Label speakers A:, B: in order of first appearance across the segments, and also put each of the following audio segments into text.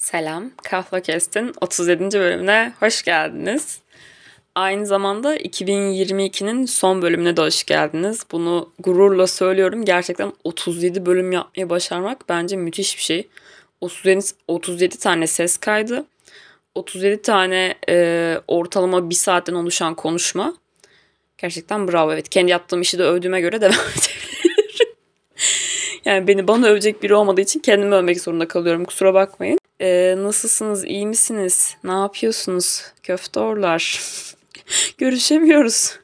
A: Selam, Kahva Kest'in 37. bölümüne hoş geldiniz. Aynı zamanda 2022'nin son bölümüne de hoş geldiniz. Bunu gururla söylüyorum. Gerçekten 37 bölüm yapmayı başarmak bence müthiş bir şey. 37, 37 tane ses kaydı, 37 tane e, ortalama bir saatten oluşan konuşma. Gerçekten bravo. Evet kendi yaptığım işi de övdüğüme göre devam edebilirim. Yani beni bana övecek biri olmadığı için kendimi övmek zorunda kalıyorum. Kusura bakmayın. Ee, nasılsınız? İyi misiniz? Ne yapıyorsunuz? Köftorlar. Görüşemiyoruz.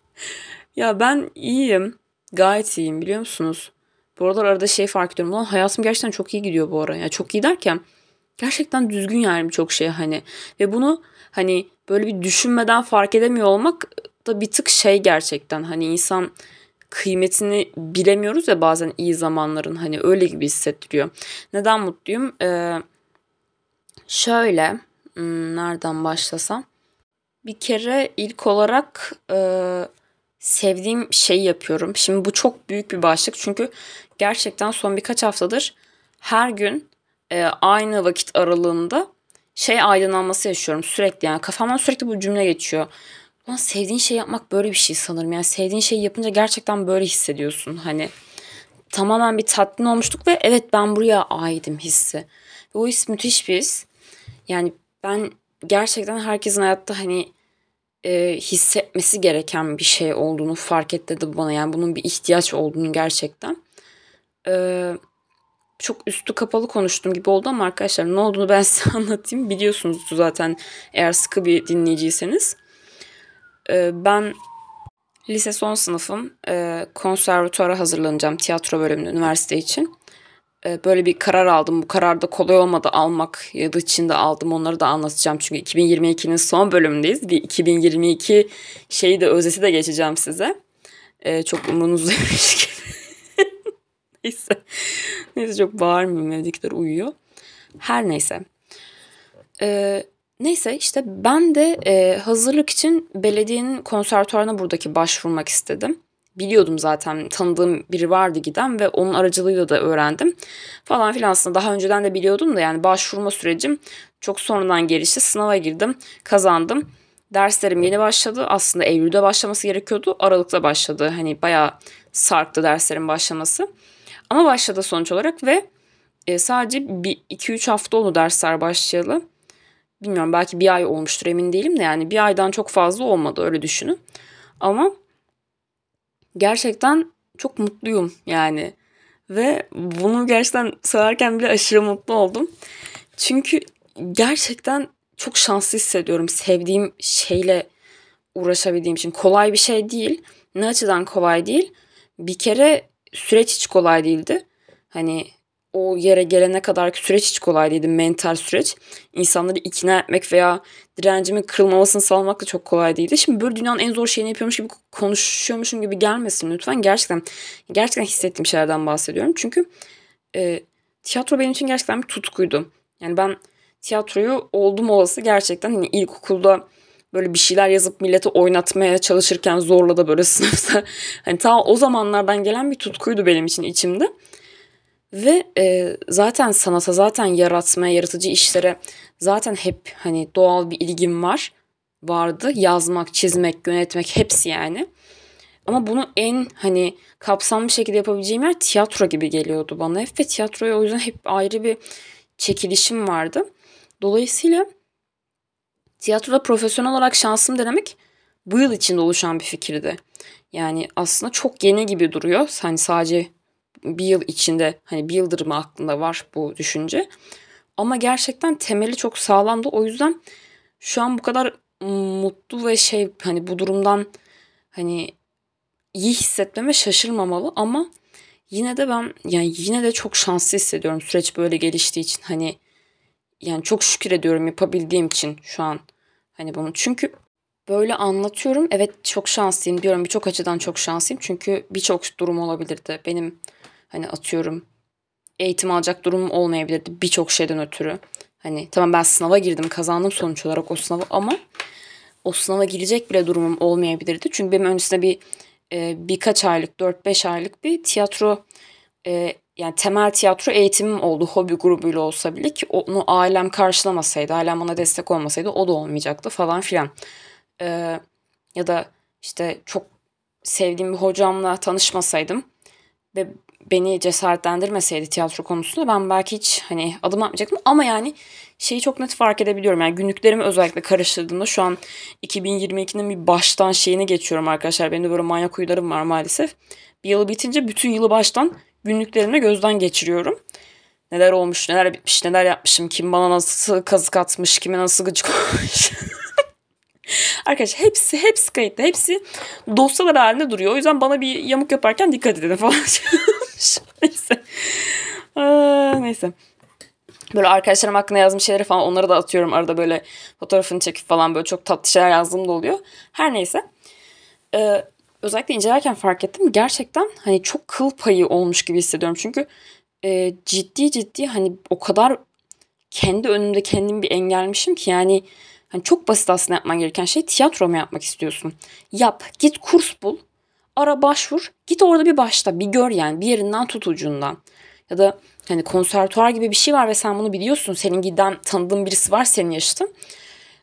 A: Ya ben iyiyim. Gayet iyiyim biliyor musunuz? Bu aralar arada şey fark ediyorum. Ulan hayatım gerçekten çok iyi gidiyor bu ara. Ya çok iyi derken gerçekten düzgün yani birçok şey hani. Ve bunu hani böyle bir düşünmeden fark edemiyor olmak da bir tık şey gerçekten. Hani insan kıymetini bilemiyoruz ya bazen iyi zamanların hani öyle gibi hissettiriyor. Neden mutluyum? Ee, Şöyle, hmm, nereden başlasam? Bir kere ilk olarak e, sevdiğim şeyi yapıyorum. Şimdi bu çok büyük bir başlık çünkü gerçekten son birkaç haftadır her gün e, aynı vakit aralığında şey aydınlanması yaşıyorum sürekli yani kafamdan sürekli bu cümle geçiyor. Ulan sevdiğin şey yapmak böyle bir şey sanırım. Yani sevdiğin şeyi yapınca gerçekten böyle hissediyorsun. Hani tamamen bir tatmin olmuştuk ve evet ben buraya aidim hissi. Ve o his müthiş bir his. Yani ben gerçekten herkesin hayatta hani e, hissetmesi gereken bir şey olduğunu fark etti bana. Yani bunun bir ihtiyaç olduğunu gerçekten. E, çok üstü kapalı konuştum gibi oldu ama arkadaşlar ne olduğunu ben size anlatayım. Biliyorsunuz zaten eğer sıkı bir dinleyiciyseniz. E, ben lise son sınıfım. E, konservatuara hazırlanacağım tiyatro bölümünde üniversite için. E, böyle bir karar aldım. Bu karar da kolay olmadı almak ya da içinde aldım. Onları da anlatacağım. Çünkü 2022'nin son bölümündeyiz. Bir 2022 şeyi de özeti de geçeceğim size. Ee, çok umurunuzdaymış gibi. neyse. Neyse çok bağırmıyorum. Evdekiler uyuyor. Her neyse. Ee, neyse işte ben de e, hazırlık için belediyenin konservatuarına buradaki başvurmak istedim biliyordum zaten tanıdığım biri vardı giden ve onun aracılığıyla da öğrendim. Falan filan aslında daha önceden de biliyordum da yani başvurma sürecim çok sonradan gelişti. Sınava girdim, kazandım. Derslerim yeni başladı. Aslında Eylül'de başlaması gerekiyordu. Aralıkta başladı. Hani bayağı sarktı derslerin başlaması. Ama başladı sonuç olarak ve e, sadece 2-3 hafta oldu dersler başlayalı. Bilmiyorum belki bir ay olmuştur emin değilim de yani bir aydan çok fazla olmadı öyle düşünün. Ama gerçekten çok mutluyum yani. Ve bunu gerçekten söylerken bile aşırı mutlu oldum. Çünkü gerçekten çok şanslı hissediyorum sevdiğim şeyle uğraşabildiğim için. Kolay bir şey değil. Ne açıdan kolay değil? Bir kere süreç hiç kolay değildi. Hani o yere gelene kadar ki süreç hiç kolay değildi. Mental süreç. İnsanları ikna etmek veya direncimin kırılmamasını sağlamak da çok kolay değildi. Şimdi böyle dünyanın en zor şeyini yapıyormuş gibi konuşuyormuşum gibi gelmesin lütfen. Gerçekten gerçekten hissettiğim şeylerden bahsediyorum. Çünkü e, tiyatro benim için gerçekten bir tutkuydu. Yani ben tiyatroyu oldum olası gerçekten hani ilkokulda böyle bir şeyler yazıp millete oynatmaya çalışırken zorla da böyle sınıfta hani ta o zamanlardan gelen bir tutkuydu benim için içimde. Ve e, zaten sanata, zaten yaratmaya, yaratıcı işlere zaten hep hani doğal bir ilgim var. Vardı. Yazmak, çizmek, yönetmek hepsi yani. Ama bunu en hani kapsamlı şekilde yapabileceğim yer tiyatro gibi geliyordu bana hep ve tiyatroya o yüzden hep ayrı bir çekilişim vardı. Dolayısıyla tiyatroda profesyonel olarak şansım denemek bu yıl içinde oluşan bir fikirdi. Yani aslında çok yeni gibi duruyor. Hani sadece bir yıl içinde hani bir yıldır mı aklında var bu düşünce. Ama gerçekten temeli çok sağlamdı. O yüzden şu an bu kadar mutlu ve şey hani bu durumdan hani iyi hissetmeme şaşırmamalı. Ama yine de ben yani yine de çok şanslı hissediyorum süreç böyle geliştiği için. Hani yani çok şükür ediyorum yapabildiğim için şu an hani bunu. Çünkü böyle anlatıyorum evet çok şanslıyım diyorum. Birçok açıdan çok şanslıyım. Çünkü birçok durum olabilirdi. Benim Hani atıyorum eğitim alacak durumum olmayabilirdi birçok şeyden ötürü. Hani tamam ben sınava girdim kazandım sonuç olarak o sınavı ama o sınava girecek bile durumum olmayabilirdi. Çünkü benim öncesinde bir e, birkaç aylık 4-5 aylık bir tiyatro e, yani temel tiyatro eğitimim oldu hobi grubuyla olsa bile ki onu ailem karşılamasaydı, ailem bana destek olmasaydı o da olmayacaktı falan filan. Ee, ya da işte çok sevdiğim bir hocamla tanışmasaydım ve beni cesaretlendirmeseydi tiyatro konusunda ben belki hiç hani adım atmayacaktım ama yani şeyi çok net fark edebiliyorum. Yani günlüklerimi özellikle karıştırdığımda şu an 2022'nin bir baştan şeyini geçiyorum arkadaşlar. Benim de böyle manyak huylarım var maalesef. Bir yılı bitince bütün yılı baştan günlüklerimle gözden geçiriyorum. Neler olmuş, neler bitmiş, neler yapmışım, kim bana nasıl kazık atmış, kime nasıl gıcık olmuş. Arkadaşlar hepsi hepsi kayıtlı. Hepsi dosyalar halinde duruyor. O yüzden bana bir yamuk yaparken dikkat edin falan. Aa, neyse. Böyle arkadaşlarım hakkında yazmış şeyleri falan onları da atıyorum. Arada böyle fotoğrafını çekip falan böyle çok tatlı şeyler yazdığım da oluyor. Her neyse. Ee, özellikle incelerken fark ettim. Gerçekten hani çok kıl payı olmuş gibi hissediyorum. Çünkü e, ciddi ciddi hani o kadar kendi önümde kendimi bir engelmişim ki yani hani çok basit aslında yapman gereken şey tiyatro mu yapmak istiyorsun? Yap, git kurs bul, ara başvur, git orada bir başla, bir gör yani bir yerinden tut ucundan. Ya da hani konservatuar gibi bir şey var ve sen bunu biliyorsun. Senin giden tanıdığın birisi var senin yaşıtın.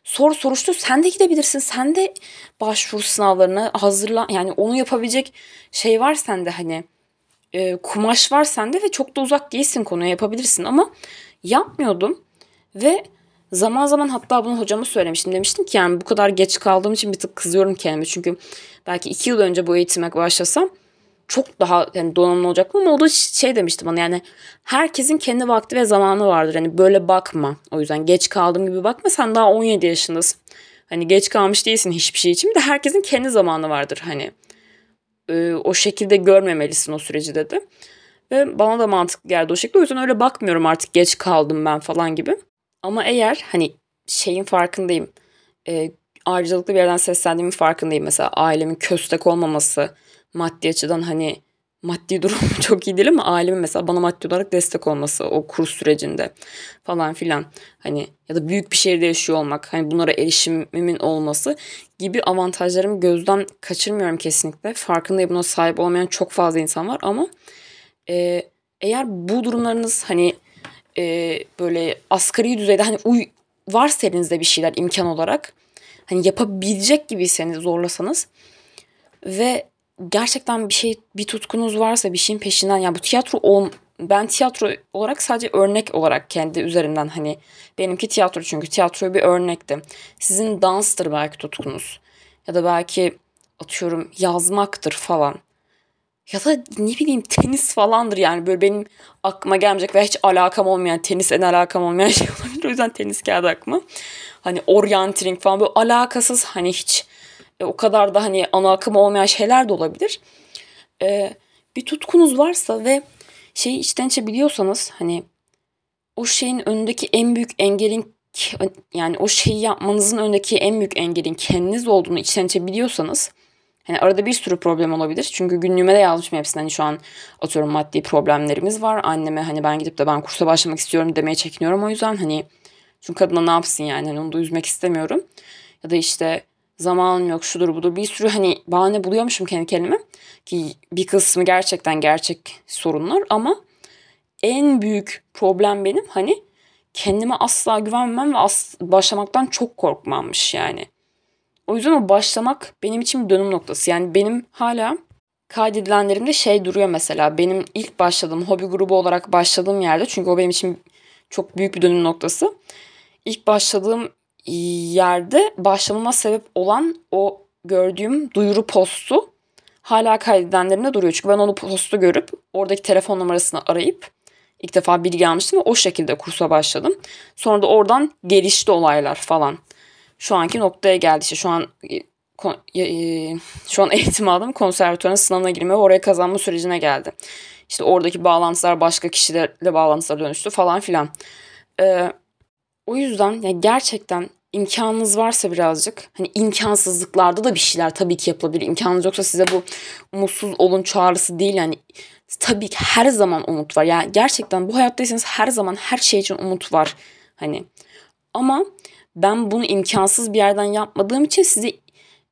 A: Sor soruştur sen de gidebilirsin. Sen de başvur sınavlarına hazırla. Yani onu yapabilecek şey var sende hani e, kumaş var sende ve çok da uzak değilsin konuya yapabilirsin ama yapmıyordum ve zaman zaman hatta bunu hocama söylemiştim demiştim ki yani bu kadar geç kaldığım için bir tık kızıyorum kendime çünkü belki iki yıl önce bu eğitime başlasam çok daha yani donanımlı olacaktım ama o da şey demişti bana yani herkesin kendi vakti ve zamanı vardır. Hani böyle bakma. O yüzden geç kaldım gibi bakma. Sen daha 17 yaşındasın. Hani geç kalmış değilsin hiçbir şey için. Bir de herkesin kendi zamanı vardır hani. Ee, o şekilde görmemelisin o süreci dedi. Ve bana da mantıklı geldi o şekilde. O yüzden öyle bakmıyorum artık geç kaldım ben falan gibi. Ama eğer hani şeyin farkındayım. E, ayrıcalıklı bir yerden seslendiğimin farkındayım. Mesela ailemin köstek olmaması, maddi açıdan hani maddi durum çok iyi değil ama ailemin mesela bana maddi olarak destek olması o kurs sürecinde falan filan hani ya da büyük bir şehirde yaşıyor olmak hani bunlara erişimimin olması gibi avantajlarımı gözden kaçırmıyorum kesinlikle. Farkındayım buna sahip olmayan çok fazla insan var ama e, eğer bu durumlarınız hani e, böyle asgari düzeyde hani uy varsa elinizde bir şeyler imkan olarak hani yapabilecek gibiyseniz zorlasanız ve gerçekten bir şey bir tutkunuz varsa bir şeyin peşinden yani bu tiyatro ol, ben tiyatro olarak sadece örnek olarak kendi üzerimden hani benimki tiyatro çünkü tiyatro bir örnekti. Sizin danstır belki tutkunuz ya da belki atıyorum yazmaktır falan. Ya da ne bileyim tenis falandır yani böyle benim aklıma gelmeyecek ve hiç alakam olmayan tenis en alakam olmayan şey olabilir. O yüzden tenis geldi aklıma. Hani orientering falan böyle alakasız hani hiç e, o kadar da hani ana akım olmayan şeyler de olabilir. E, bir tutkunuz varsa ve şeyi içten içe biliyorsanız hani o şeyin önündeki en büyük engelin yani o şeyi yapmanızın önündeki en büyük engelin kendiniz olduğunu içten içe biliyorsanız Hani arada bir sürü problem olabilir. Çünkü günlüğüme de yazmışım hepsini. Hani şu an atıyorum maddi problemlerimiz var. Anneme hani ben gidip de ben kursa başlamak istiyorum demeye çekiniyorum o yüzden. Hani çünkü kadına ne yapsın yani hani onu da üzmek istemiyorum. Ya da işte zamanım yok şudur budur bir sürü hani bahane buluyormuşum kendi kendime. Ki bir kısmı gerçekten gerçek sorunlar ama en büyük problem benim hani kendime asla güvenmem ve as başlamaktan çok korkmammış yani. O yüzden o başlamak benim için bir dönüm noktası. Yani benim hala kaydedilenlerimde şey duruyor mesela. Benim ilk başladığım hobi grubu olarak başladığım yerde çünkü o benim için çok büyük bir dönüm noktası. İlk başladığım yerde başlamama sebep olan o gördüğüm duyuru postu hala kaydedenlerimde duruyor. Çünkü ben onu postu görüp oradaki telefon numarasını arayıp ilk defa bilgi almıştım ve o şekilde kursa başladım. Sonra da oradan gelişti olaylar falan şu anki noktaya geldi. İşte şu an e, e, şu an eğitim aldım. Konservatuvarın sınavına girme ve oraya kazanma sürecine geldi. İşte oradaki bağlantılar başka kişilerle bağlantılar dönüştü falan filan. Ee, o yüzden ya gerçekten imkanınız varsa birazcık hani imkansızlıklarda da bir şeyler tabii ki yapılabilir. İmkanınız yoksa size bu umutsuz olun çağrısı değil yani tabii ki her zaman umut var. Yani gerçekten bu hayattaysanız her zaman her şey için umut var. Hani ama ben bunu imkansız bir yerden yapmadığım için size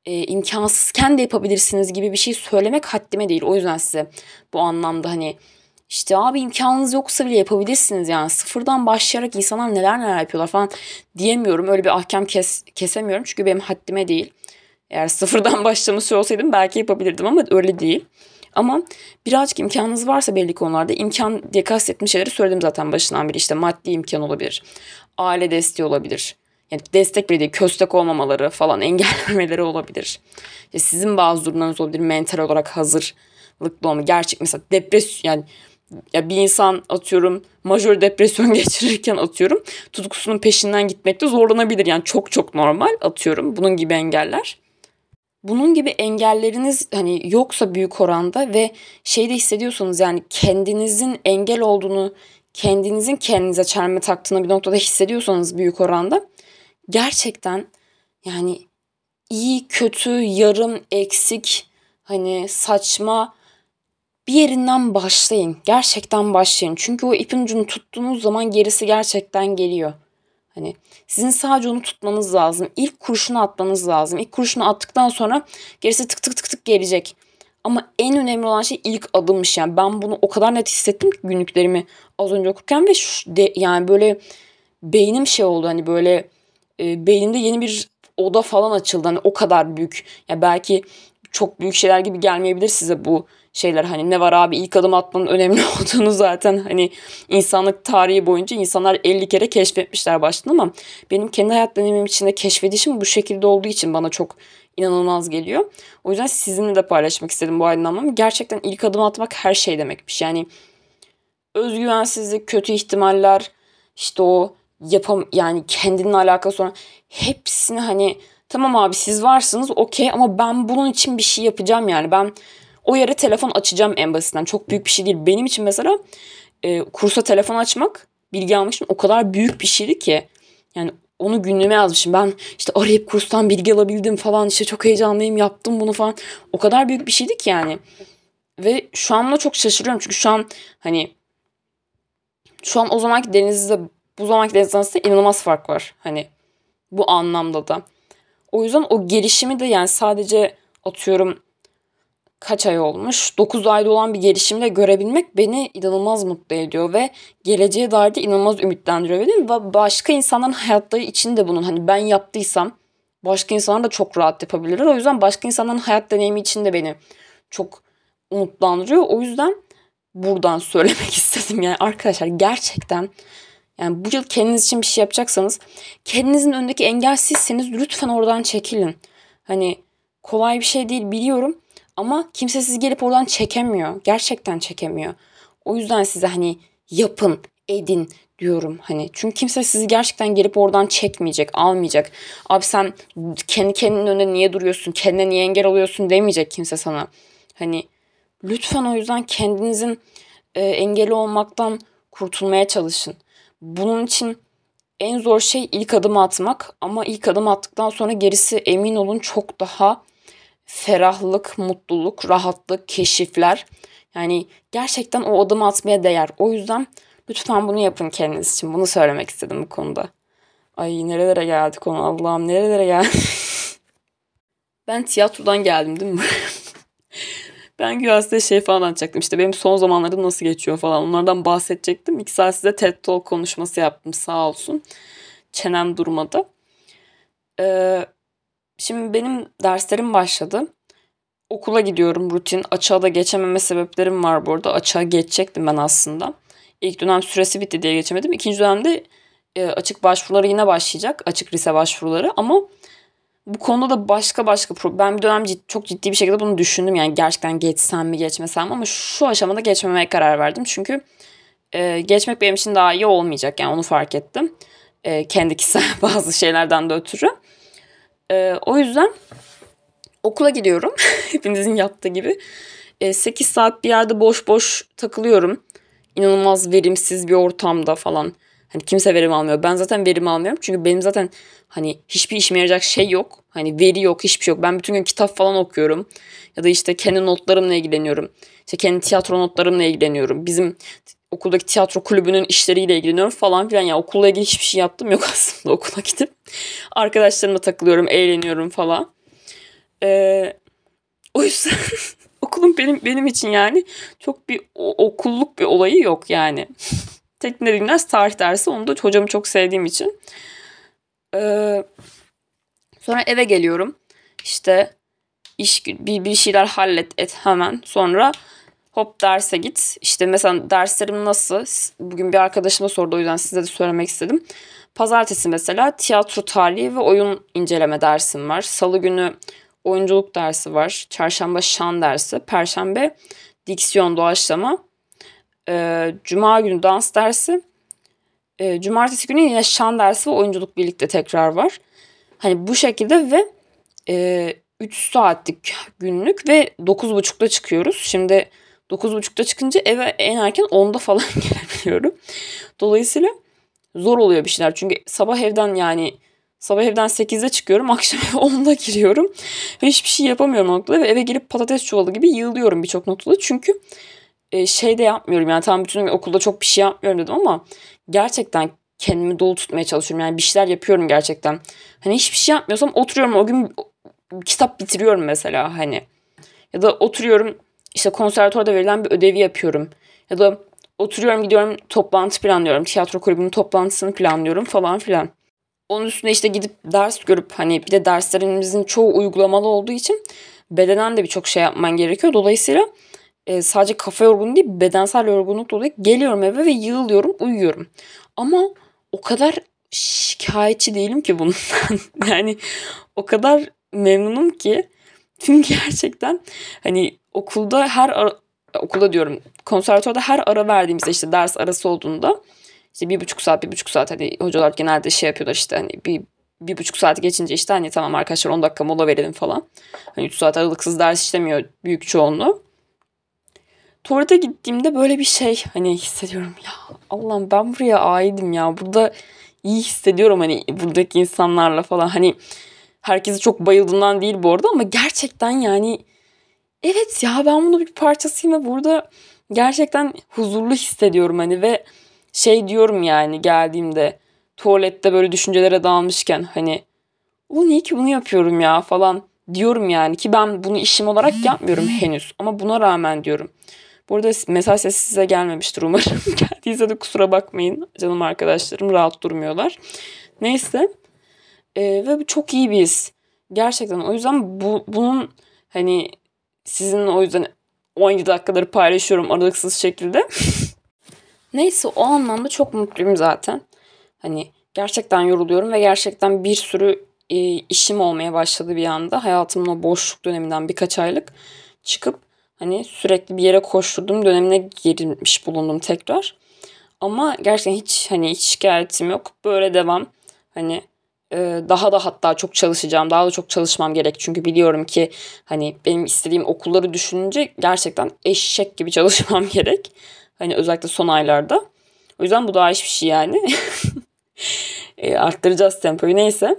A: e, imkansızken de yapabilirsiniz gibi bir şey söylemek haddime değil. O yüzden size bu anlamda hani İşte abi imkanınız yoksa bile yapabilirsiniz yani. Sıfırdan başlayarak insanlar neler neler yapıyorlar falan diyemiyorum. Öyle bir ahkam kes, kesemiyorum çünkü benim haddime değil. Eğer sıfırdan başlamış olsaydım belki yapabilirdim ama öyle değil. Ama birazcık imkanınız varsa belli konularda imkan diye kastettiğim şeyleri söyledim zaten başından beri. İşte maddi imkan olabilir, aile desteği olabilir. Yani destek bile değil, köstek olmamaları falan engellemeleri olabilir. İşte sizin bazı durumlarınız olabilir, mental olarak hazırlıklı olma. Gerçek mesela depresyon yani ya bir insan atıyorum majör depresyon geçirirken atıyorum tutkusunun peşinden gitmekte zorlanabilir. Yani çok çok normal atıyorum bunun gibi engeller. Bunun gibi engelleriniz hani yoksa büyük oranda ve şey de hissediyorsanız yani kendinizin engel olduğunu, kendinizin kendinize çelme taktığını bir noktada hissediyorsanız büyük oranda gerçekten yani iyi, kötü, yarım, eksik, hani saçma bir yerinden başlayın. Gerçekten başlayın. Çünkü o ipin ucunu tuttuğunuz zaman gerisi gerçekten geliyor. Hani sizin sadece onu tutmanız lazım. İlk kurşunu atmanız lazım. İlk kurşunu attıktan sonra gerisi tık tık tık tık gelecek. Ama en önemli olan şey ilk adımmış yani. Ben bunu o kadar net hissettim ki günlüklerimi az önce okurken ve şu de, yani böyle beynim şey oldu hani böyle e, beynimde yeni bir oda falan açıldı. Hani o kadar büyük. Ya belki çok büyük şeyler gibi gelmeyebilir size bu şeyler hani ne var abi ilk adım atmanın önemli olduğunu zaten hani insanlık tarihi boyunca insanlar 50 kere keşfetmişler baştan ama benim kendi hayat deneyimim içinde keşfedişim bu şekilde olduğu için bana çok inanılmaz geliyor. O yüzden sizinle de paylaşmak istedim bu aydınlanmamı. Gerçekten ilk adım atmak her şey demekmiş. Yani özgüvensizlik, kötü ihtimaller, işte o yapam yani kendinin alakası olan hepsini hani tamam abi siz varsınız okey ama ben bunun için bir şey yapacağım yani ben o yere telefon açacağım en basitinden. Çok büyük bir şey değil. Benim için mesela e, kursa telefon açmak bilgi almak için o kadar büyük bir şeydi ki. Yani onu günlüğüme yazmışım. Ben işte arayıp kurstan bilgi alabildim falan işte çok heyecanlıyım yaptım bunu falan. O kadar büyük bir şeydi ki yani. Ve şu an çok şaşırıyorum çünkü şu an hani şu an o zamanki denizde bu zamanki deniz arasında inanılmaz fark var. Hani bu anlamda da. O yüzden o gelişimi de yani sadece atıyorum kaç ay olmuş 9 ayda olan bir gelişimde görebilmek beni inanılmaz mutlu ediyor ve geleceğe dair de inanılmaz ümitlendiriyor beni ve başka insanların hayatları için de bunun hani ben yaptıysam başka insanlar da çok rahat yapabilirler. O yüzden başka insanların hayat deneyimi için de beni çok umutlandırıyor. O yüzden buradan söylemek istedim. Yani arkadaşlar gerçekten yani bu yıl kendiniz için bir şey yapacaksanız kendinizin önündeki engel sizseniz lütfen oradan çekilin. Hani kolay bir şey değil biliyorum ama kimse sizi gelip oradan çekemiyor. Gerçekten çekemiyor. O yüzden size hani yapın, edin diyorum hani. Çünkü kimse sizi gerçekten gelip oradan çekmeyecek, almayacak. Abi sen kendi kendinin önünde niye duruyorsun, kendine niye engel oluyorsun demeyecek kimse sana. Hani lütfen o yüzden kendinizin e, engeli olmaktan kurtulmaya çalışın. Bunun için en zor şey ilk adım atmak ama ilk adım attıktan sonra gerisi emin olun çok daha ferahlık, mutluluk, rahatlık, keşifler. Yani gerçekten o adımı atmaya değer. O yüzden lütfen bunu yapın kendiniz için. Bunu söylemek istedim bu konuda. Ay nerelere geldik konu Allah'ım nerelere geldik. ben tiyatrodan geldim değil mi? ben güya size şey falan anlatacaktım. İşte benim son zamanlarda nasıl geçiyor falan. Onlardan bahsedecektim. İki saat size TED Talk konuşması yaptım sağ olsun. Çenem durmadı. Ee, Şimdi benim derslerim başladı. Okula gidiyorum rutin. Açığa da geçememe sebeplerim var bu arada. Açığa geçecektim ben aslında. İlk dönem süresi bitti diye geçemedim. İkinci dönemde e, açık başvuruları yine başlayacak. Açık lise başvuruları ama bu konuda da başka başka problem. Ben bir dönem cid, çok ciddi bir şekilde bunu düşündüm. Yani gerçekten geçsem mi geçmesem mi ama şu aşamada geçmemeye karar verdim. Çünkü e, geçmek benim için daha iyi olmayacak. Yani onu fark ettim. E, kendi kişisel bazı şeylerden de ötürü. Ee, o yüzden okula gidiyorum. Hepinizin yaptığı gibi. Ee, 8 saat bir yerde boş boş takılıyorum. İnanılmaz verimsiz bir ortamda falan. Hani kimse verim almıyor. Ben zaten verim almıyorum. Çünkü benim zaten hani hiçbir işime yarayacak şey yok. Hani veri yok, hiçbir şey yok. Ben bütün gün kitap falan okuyorum. Ya da işte kendi notlarımla ilgileniyorum. İşte kendi tiyatro notlarımla ilgileniyorum. Bizim okuldaki tiyatro kulübünün işleriyle ilgileniyorum falan filan. Yani okulla ilgili hiçbir şey yaptım yok aslında okula gidip. Arkadaşlarımla takılıyorum, eğleniyorum falan. Ee, o yüzden okulun benim benim için yani çok bir okulluk bir olayı yok yani. Tek dinlediğim ders tarih dersi. Onu da hocamı çok sevdiğim için. Ee, sonra eve geliyorum. İşte iş bir, bir şeyler hallet et hemen. Sonra hop derse git. İşte mesela derslerim nasıl? Bugün bir arkadaşıma sordu o yüzden size de söylemek istedim. Pazartesi mesela tiyatro tarihi ve oyun inceleme dersim var. Salı günü oyunculuk dersi var. Çarşamba şan dersi. Perşembe diksiyon doğaçlama. Ee, Cuma günü dans dersi. Ee, cumartesi günü yine şan dersi ve oyunculuk birlikte tekrar var. Hani bu şekilde ve e, 3 saatlik günlük ve 9.30'da çıkıyoruz. Şimdi 9.30'da çıkınca eve en erken 10'da falan gelebiliyorum. Dolayısıyla zor oluyor bir şeyler. Çünkü sabah evden yani sabah evden 8'de çıkıyorum. Akşam 10'da giriyorum. Ve hiçbir şey yapamıyorum noktada. Ve eve girip patates çuvalı gibi yığılıyorum birçok noktada. Çünkü e, şey de yapmıyorum. Yani tam bütün okulda çok bir şey yapmıyorum dedim ama gerçekten kendimi dolu tutmaya çalışıyorum. Yani bir şeyler yapıyorum gerçekten. Hani hiçbir şey yapmıyorsam oturuyorum o gün kitap bitiriyorum mesela hani. Ya da oturuyorum işte konservatuvarda verilen bir ödevi yapıyorum. Ya da oturuyorum gidiyorum toplantı planlıyorum. Tiyatro kulübünün toplantısını planlıyorum falan filan. Onun üstüne işte gidip ders görüp hani bir de derslerimizin çoğu uygulamalı olduğu için bedenen de birçok şey yapman gerekiyor. Dolayısıyla e, sadece kafa yorgunluğu değil bedensel yorgunluk dolayı geliyorum eve ve yığılıyorum uyuyorum. Ama o kadar şikayetçi değilim ki bundan. yani o kadar memnunum ki. Çünkü gerçekten hani okulda her ara, okulda diyorum konservatuvarda her ara verdiğimizde işte ders arası olduğunda işte bir buçuk saat bir buçuk saat hani hocalar genelde şey yapıyorlar işte hani bir bir buçuk saat geçince işte hani tamam arkadaşlar 10 dakika mola verelim falan. Hani 3 saat aralıksız ders işlemiyor büyük çoğunluğu. Tuvalete gittiğimde böyle bir şey hani hissediyorum. Ya Allah'ım ben buraya aidim ya. Burada iyi hissediyorum hani buradaki insanlarla falan. Hani herkese çok bayıldığından değil bu arada ama gerçekten yani evet ya ben bunu bir parçasıyım ve burada gerçekten huzurlu hissediyorum hani ve şey diyorum yani geldiğimde tuvalette böyle düşüncelere dalmışken hani o niye ki bunu yapıyorum ya falan diyorum yani. Ki ben bunu işim olarak yapmıyorum henüz. Ama buna rağmen diyorum. Burada mesaj sesi size gelmemiştir umarım. Geldiyse de kusura bakmayın canım arkadaşlarım rahat durmuyorlar. Neyse e, ve çok iyi bir his. Gerçekten o yüzden bu, bunun hani sizin o yüzden 17 dakikaları paylaşıyorum aralıksız şekilde. Neyse o anlamda çok mutluyum zaten. Hani gerçekten yoruluyorum ve gerçekten bir sürü e, işim olmaya başladı bir anda. Hayatımın o boşluk döneminden birkaç aylık çıkıp hani sürekli bir yere koşturduğum dönemine girmiş bulundum tekrar. Ama gerçekten hiç hani hiç şikayetim yok. Böyle devam. Hani e, daha da hatta çok çalışacağım. Daha da çok çalışmam gerek. Çünkü biliyorum ki hani benim istediğim okulları düşününce gerçekten eşek gibi çalışmam gerek. Hani özellikle son aylarda. O yüzden bu daha hiçbir şey yani. e, arttıracağız tempoyu neyse.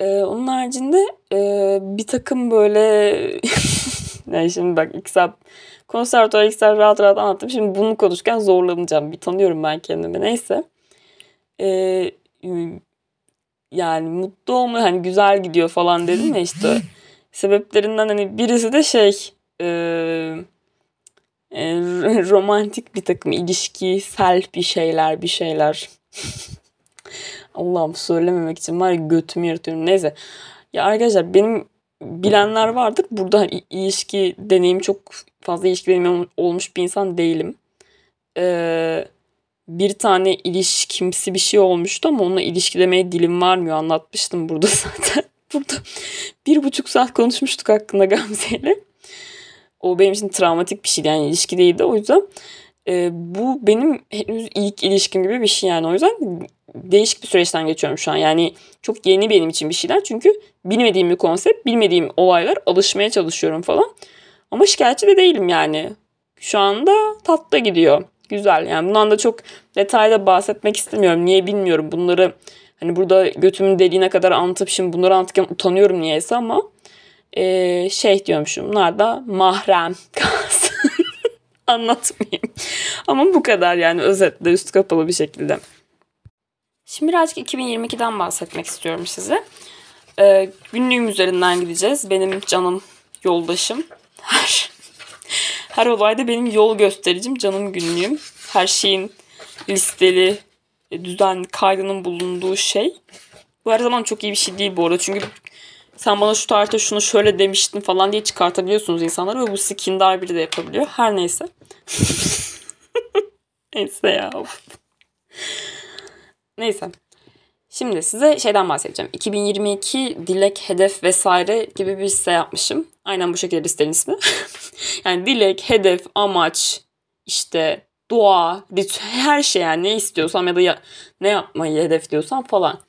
A: E, onun haricinde e, bir takım böyle yani şimdi bak ilk saat konservatuvar ilk saat rahat rahat anlattım. Şimdi bunu konuşurken zorlanacağım. Bir tanıyorum ben kendimi. Neyse. E, yani mutlu olma hani güzel gidiyor falan dedim ya işte sebeplerinden hani birisi de şey e, e, romantik bir takım ilişkisel bir şeyler bir şeyler Allah'ım söylememek için var ya götümü yırtıyorum neyse ya arkadaşlar benim bilenler vardır burada hani ilişki deneyim çok fazla ilişki deneyim olmuş bir insan değilim eee bir tane ilişkimsi bir şey olmuştu ama onunla ilişkilemeye dilim varmıyor. Anlatmıştım burada zaten. Burada bir buçuk saat konuşmuştuk hakkında Gamze O benim için travmatik bir şeydi yani ilişki değildi. O yüzden e, bu benim henüz ilk ilişkim gibi bir şey yani. O yüzden değişik bir süreçten geçiyorum şu an. Yani çok yeni benim için bir şeyler. Çünkü bilmediğim bir konsept, bilmediğim olaylar alışmaya çalışıyorum falan. Ama şikayetçi de değilim yani. Şu anda tatlı gidiyor güzel. Yani bundan da çok detayda bahsetmek istemiyorum. Niye bilmiyorum. Bunları hani burada götümün deliğine kadar anlatıp şimdi bunları anlatırken utanıyorum niyeyse ama e, şey diyormuşum. Bunlar da mahrem kalsın. Anlatmayayım. ama bu kadar yani özetle üst kapalı bir şekilde. Şimdi birazcık 2022'den bahsetmek istiyorum size. Ee, günlüğüm üzerinden gideceğiz. Benim canım yoldaşım. Her Her olayda benim yol göstericim, canım günlüğüm. Her şeyin listeli, düzenli kaydının bulunduğu şey. Bu her zaman çok iyi bir şey değil bu arada. Çünkü sen bana şu tarihte şunu şöyle demiştin falan diye çıkartabiliyorsunuz insanları ve bu skindar biri de yapabiliyor. Her neyse. neyse ya. neyse. Şimdi size şeyden bahsedeceğim. 2022 dilek, hedef vesaire gibi bir liste yapmışım. Aynen bu şekilde listenin ismi. yani dilek, hedef, amaç, işte dua, her şey yani ne istiyorsam ya da ya, ne yapmayı hedefliyorsam falan.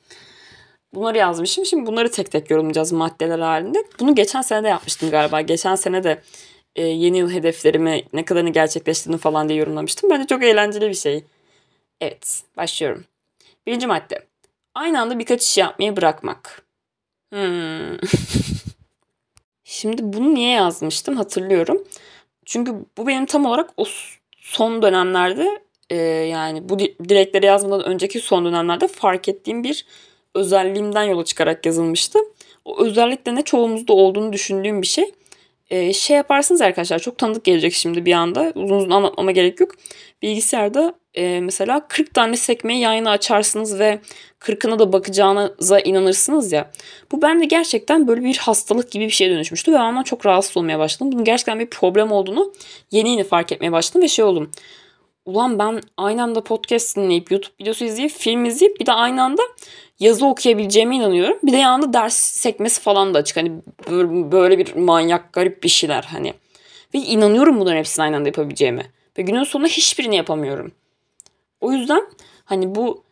A: Bunları yazmışım. Şimdi bunları tek tek yorumlayacağız maddeler halinde. Bunu geçen sene de yapmıştım galiba. Geçen sene de e, yeni yıl hedeflerimi ne kadarını gerçekleştirdim falan diye yorumlamıştım. Bence çok eğlenceli bir şey. Evet, başlıyorum. Birinci madde. Aynı anda birkaç iş yapmayı bırakmak. Hmm. Şimdi bunu niye yazmıştım hatırlıyorum. Çünkü bu benim tam olarak o son dönemlerde e, yani bu dilekleri yazmadan önceki son dönemlerde fark ettiğim bir özelliğimden yola çıkarak yazılmıştı. O özellik de ne çoğumuzda olduğunu düşündüğüm bir şey. Ee, şey yaparsınız arkadaşlar çok tanıdık gelecek şimdi bir anda. Uzun uzun anlatmama gerek yok. Bilgisayarda e, mesela 40 tane sekmeyi yan yana açarsınız ve 40'ına da bakacağınıza inanırsınız ya. Bu bende gerçekten böyle bir hastalık gibi bir şeye dönüşmüştü ve ondan çok rahatsız olmaya başladım. Bunun gerçekten bir problem olduğunu yeni yeni fark etmeye başladım ve şey oldum. Ulan ben aynı anda podcast dinleyip YouTube videosu izleyip film izleyip bir de aynı anda yazı okuyabileceğime inanıyorum. Bir de yanında ders sekmesi falan da açık. Hani böyle bir manyak garip bir şeyler hani. Ve inanıyorum bunların hepsini aynı anda yapabileceğime. Ve günün sonunda hiçbirini yapamıyorum. O yüzden hani bu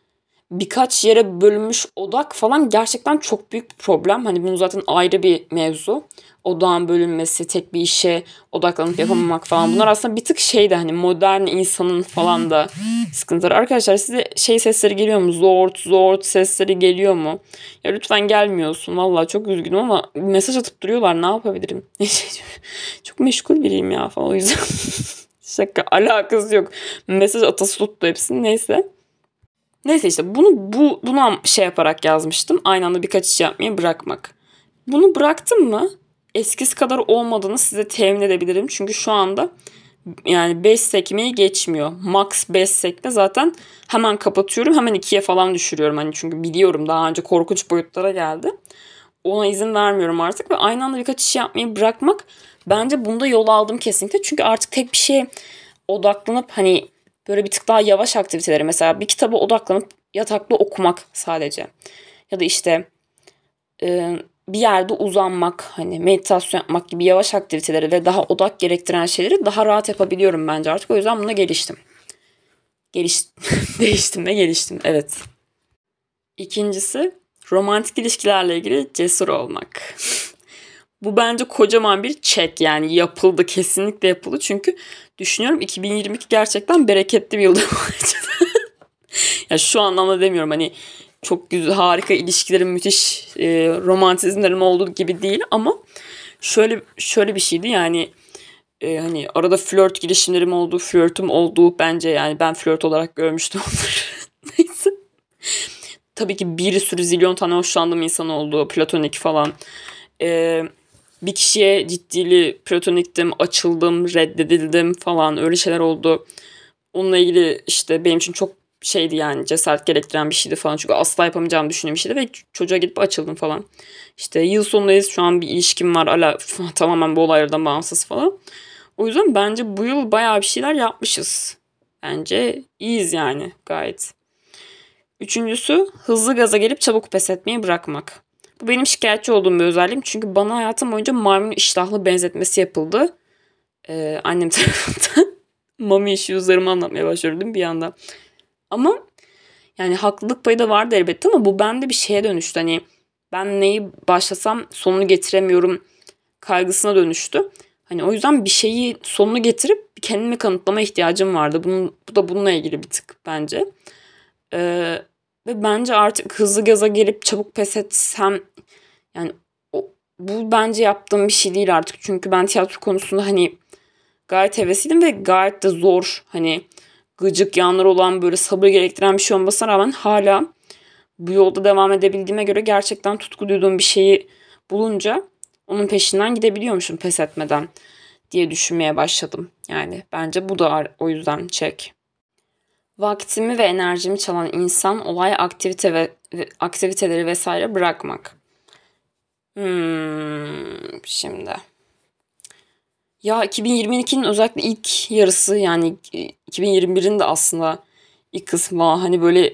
A: birkaç yere bölünmüş odak falan gerçekten çok büyük bir problem. Hani bunu zaten ayrı bir mevzu odağın bölünmesi, tek bir işe odaklanıp yapamamak falan. Bunlar aslında bir tık şey de hani modern insanın falan da sıkıntıları. Arkadaşlar size şey sesleri geliyor mu? Zort, zort sesleri geliyor mu? Ya lütfen gelmiyorsun. Vallahi çok üzgünüm ama mesaj atıp duruyorlar. Ne yapabilirim? çok meşgul biriyim ya falan o yüzden. Şaka alakası yok. Mesaj atası tuttu hepsini. Neyse. Neyse işte bunu bu buna şey yaparak yazmıştım. Aynı anda birkaç iş yapmayı bırakmak. Bunu bıraktım mı? eskisi kadar olmadığını size temin edebilirim. Çünkü şu anda yani 5 sekmeyi geçmiyor. Max 5 sekme zaten hemen kapatıyorum. Hemen 2'ye falan düşürüyorum. Hani çünkü biliyorum daha önce korkunç boyutlara geldi. Ona izin vermiyorum artık ve aynı anda birkaç iş yapmayı bırakmak bence bunda yol aldım kesinlikle. Çünkü artık tek bir şeye odaklanıp hani böyle bir tık daha yavaş aktiviteleri mesela bir kitaba odaklanıp yatakta okumak sadece. Ya da işte bir yerde uzanmak, hani meditasyon yapmak gibi yavaş aktiviteleri ve daha odak gerektiren şeyleri daha rahat yapabiliyorum bence artık. O yüzden buna geliştim. Geliş değiştim ve geliştim. Evet. İkincisi romantik ilişkilerle ilgili cesur olmak. Bu bence kocaman bir çek yani yapıldı kesinlikle yapıldı. Çünkü düşünüyorum 2022 gerçekten bereketli bir yıldı. ya şu anlamda demiyorum hani çok güzel harika ilişkilerim müthiş e, romantizmlerim olduğu gibi değil ama şöyle şöyle bir şeydi yani e, hani arada flört girişimlerim olduğu flörtüm olduğu bence yani ben flört olarak görmüştüm onları. Neyse. Tabii ki bir sürü zilyon tane hoşlandığım insan oldu. Platonik falan. Ee, bir kişiye ciddili platoniktim, açıldım, reddedildim falan öyle şeyler oldu. Onunla ilgili işte benim için çok şeydi yani cesaret gerektiren bir şeydi falan. Çünkü asla yapamayacağımı düşündüğüm bir şeydi ve çocuğa gidip açıldım falan. İşte yıl sonundayız şu an bir ilişkim var. Ala tamamen bu olaylardan bağımsız falan. O yüzden bence bu yıl bayağı bir şeyler yapmışız. Bence iyiyiz yani gayet. Üçüncüsü hızlı gaza gelip çabuk pes etmeyi bırakmak. Bu benim şikayetçi olduğum bir özelliğim. Çünkü bana hayatım boyunca maymun iştahlı benzetmesi yapıldı. Ee, annem tarafından. Mami üzerime anlatmaya başladım bir anda. Ama yani haklılık payı da vardı elbette ama bu bende bir şeye dönüştü. Hani ben neyi başlasam sonunu getiremiyorum kaygısına dönüştü. Hani o yüzden bir şeyi sonunu getirip kendimi kanıtlama ihtiyacım vardı. Bunun, bu da bununla ilgili bir tık bence. Ee, ve bence artık hızlı gaza gelip çabuk pes etsem yani o, bu bence yaptığım bir şey değil artık. Çünkü ben tiyatro konusunda hani gayet hevesliydim ve gayet de zor hani gıcık yanlar olan böyle sabır gerektiren bir şey olmasına rağmen hala bu yolda devam edebildiğime göre gerçekten tutku duyduğum bir şeyi bulunca onun peşinden gidebiliyormuşum pes etmeden. diye düşünmeye başladım. Yani bence bu da o yüzden çek. Vaktimi ve enerjimi çalan insan, olay, aktivite ve, aktiviteleri vesaire bırakmak. Hmm, şimdi. Ya 2022'nin özellikle ilk yarısı yani 2021'in de aslında ilk kısmı hani böyle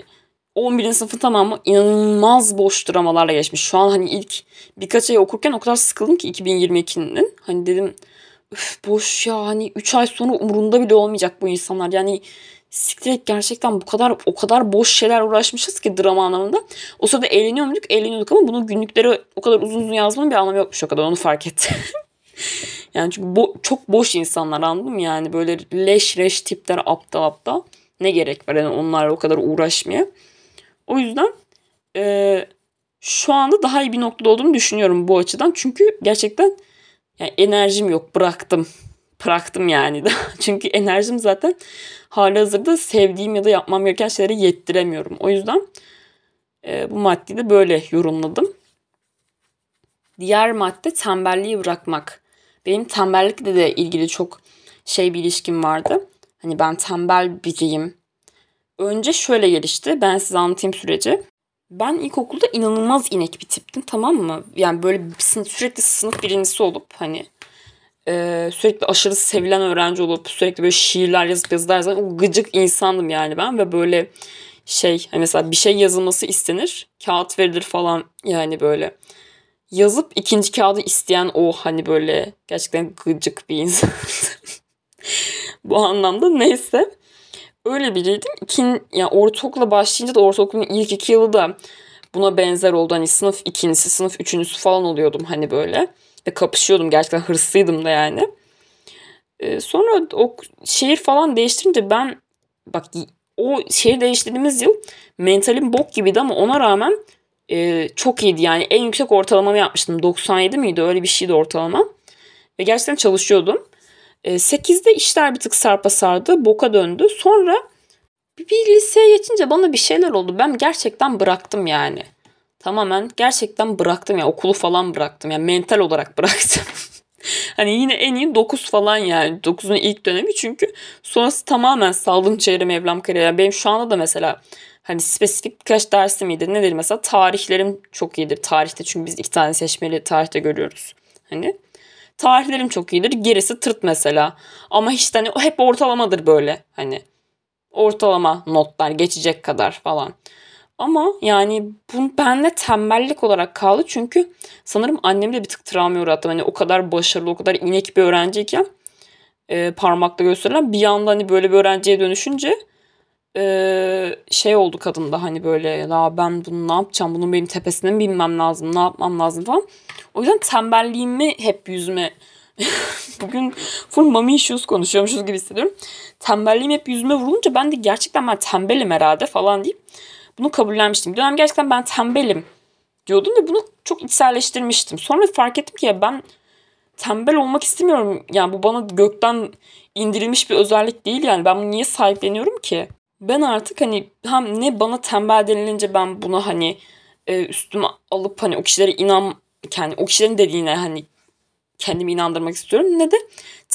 A: 11. sınıfın tamamı inanılmaz boş dramalarla geçmiş. Şu an hani ilk birkaç ay okurken o kadar sıkıldım ki 2022'nin. Hani dedim Üf, boş ya hani 3 ay sonra umurunda bile olmayacak bu insanlar. Yani siktir gerçekten bu kadar o kadar boş şeyler uğraşmışız ki drama anlamında. O sırada eğleniyor muyduk? Eğleniyorduk ama bunun günlükleri o kadar uzun uzun yazmanın bir anlamı yokmuş o kadar onu fark ettim. yani çünkü bo- çok boş insanlar anladın mı yani böyle leş leş tipler aptal aptal. Ne gerek var yani onlarla o kadar uğraşmaya. O yüzden e, şu anda daha iyi bir noktada olduğumu düşünüyorum bu açıdan. Çünkü gerçekten yani enerjim yok bıraktım. Bıraktım yani. Çünkü enerjim zaten hali hazırda sevdiğim ya da yapmam gereken şeyleri yettiremiyorum. O yüzden e, bu maddeyi de böyle yorumladım. Diğer madde tembelliği bırakmak. Benim tembellikle de ilgili çok şey bir ilişkim vardı. Hani ben tembel biriyim. Önce şöyle gelişti. Ben size anlatayım süreci. Ben ilkokulda inanılmaz inek bir tiptim tamam mı? Yani böyle sürekli sınıf birincisi olup hani e, sürekli aşırı sevilen öğrenci olup sürekli böyle şiirler yazıp yazılar yazan o gıcık insandım yani ben ve böyle şey hani mesela bir şey yazılması istenir kağıt verilir falan yani böyle yazıp ikinci kağıdı isteyen o hani böyle gerçekten gıcık bir insan. Bu anlamda neyse. Öyle biriydim. İkin, yani ortaokula başlayınca da ortaokulun ilk iki yılı da buna benzer oldu. Hani sınıf ikincisi, sınıf üçüncüsü falan oluyordum hani böyle. Ve kapışıyordum gerçekten hırslıydım da yani. Ee, sonra o şehir falan değiştirince ben bak o şehir değiştirdiğimiz yıl mentalim bok gibiydi ama ona rağmen e, çok iyiydi. Yani en yüksek ortalamamı yapmıştım. 97 miydi öyle bir şeydi ortalama. Ve gerçekten çalışıyordum. E, 8'de işler bir tık sarpa sardı. Boka döndü. Sonra bir liseye geçince bana bir şeyler oldu. Ben gerçekten bıraktım yani. Tamamen gerçekten bıraktım ya. Okulu falan bıraktım. Yani mental olarak bıraktım. hani yine en iyi 9 falan yani. 9'un ilk dönemi çünkü sonrası tamamen saldım çevre mevlam kariyer. Yani benim şu anda da mesela hani spesifik birkaç dersim iyidir. Nedir mesela? Tarihlerim çok iyidir. Tarihte çünkü biz iki tane seçmeli tarihte görüyoruz. Hani tarihlerim çok iyidir. Gerisi tırt mesela. Ama işte hani hep ortalamadır böyle. Hani ortalama notlar geçecek kadar falan. Ama yani bu bende tembellik olarak kaldı. Çünkü sanırım annemi de bir tık travma uğrattım. Hani o kadar başarılı, o kadar inek bir öğrenciyken e, parmakla gösterilen bir anda hani böyle bir öğrenciye dönüşünce e, şey oldu kadında hani böyle ya ben bunu ne yapacağım bunun benim tepesine mi binmem lazım ne yapmam lazım falan. O yüzden tembelliğimi hep yüzüme bugün full mommy issues konuşuyormuşuz gibi hissediyorum. Tembelliğim hep yüzüme vurulunca ben de gerçekten ben tembelim herhalde falan deyip bunu kabullenmiştim. Dönem gerçekten ben tembelim diyordum ve bunu çok içselleştirmiştim. Sonra fark ettim ki ya ben tembel olmak istemiyorum. Yani bu bana gökten indirilmiş bir özellik değil yani. Ben bunu niye sahipleniyorum ki? Ben artık hani hem ne bana tembel denilince ben buna hani e, üstüme alıp hani o kişilere inan kendi o kişilerin dediğine hani kendimi inandırmak istiyorum ne de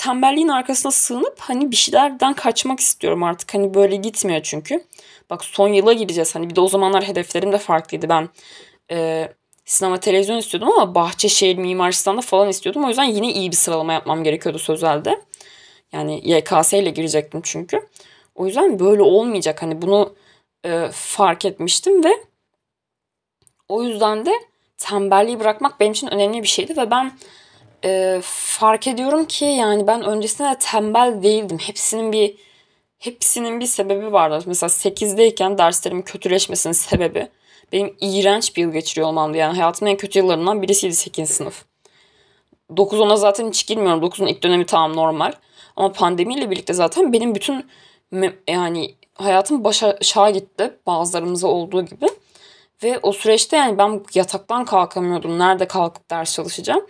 A: tembelliğin arkasına sığınıp hani bir şeylerden kaçmak istiyorum artık. Hani böyle gitmiyor çünkü. Bak son yıla gireceğiz. Hani bir de o zamanlar hedeflerim de farklıydı. Ben e, sinema televizyon istiyordum ama Bahçeşehir Mimar Sinan'da falan istiyordum. O yüzden yine iyi bir sıralama yapmam gerekiyordu sözelde. Yani YKS ile girecektim çünkü. O yüzden böyle olmayacak. Hani bunu e, fark etmiştim ve o yüzden de tembelliği bırakmak benim için önemli bir şeydi ve ben e, fark ediyorum ki yani ben öncesinde de tembel değildim. Hepsinin bir hepsinin bir sebebi vardı. Mesela 8'deyken derslerimin kötüleşmesinin sebebi benim iğrenç bir yıl geçiriyor olmamdı. Yani hayatımın en kötü yıllarından birisiydi 8. sınıf. 9-10'a zaten hiç girmiyorum. 9'un ilk dönemi tamam normal. Ama pandemiyle birlikte zaten benim bütün yani hayatım başa aşağı gitti. Bazılarımıza olduğu gibi. Ve o süreçte yani ben yataktan kalkamıyordum. Nerede kalkıp ders çalışacağım.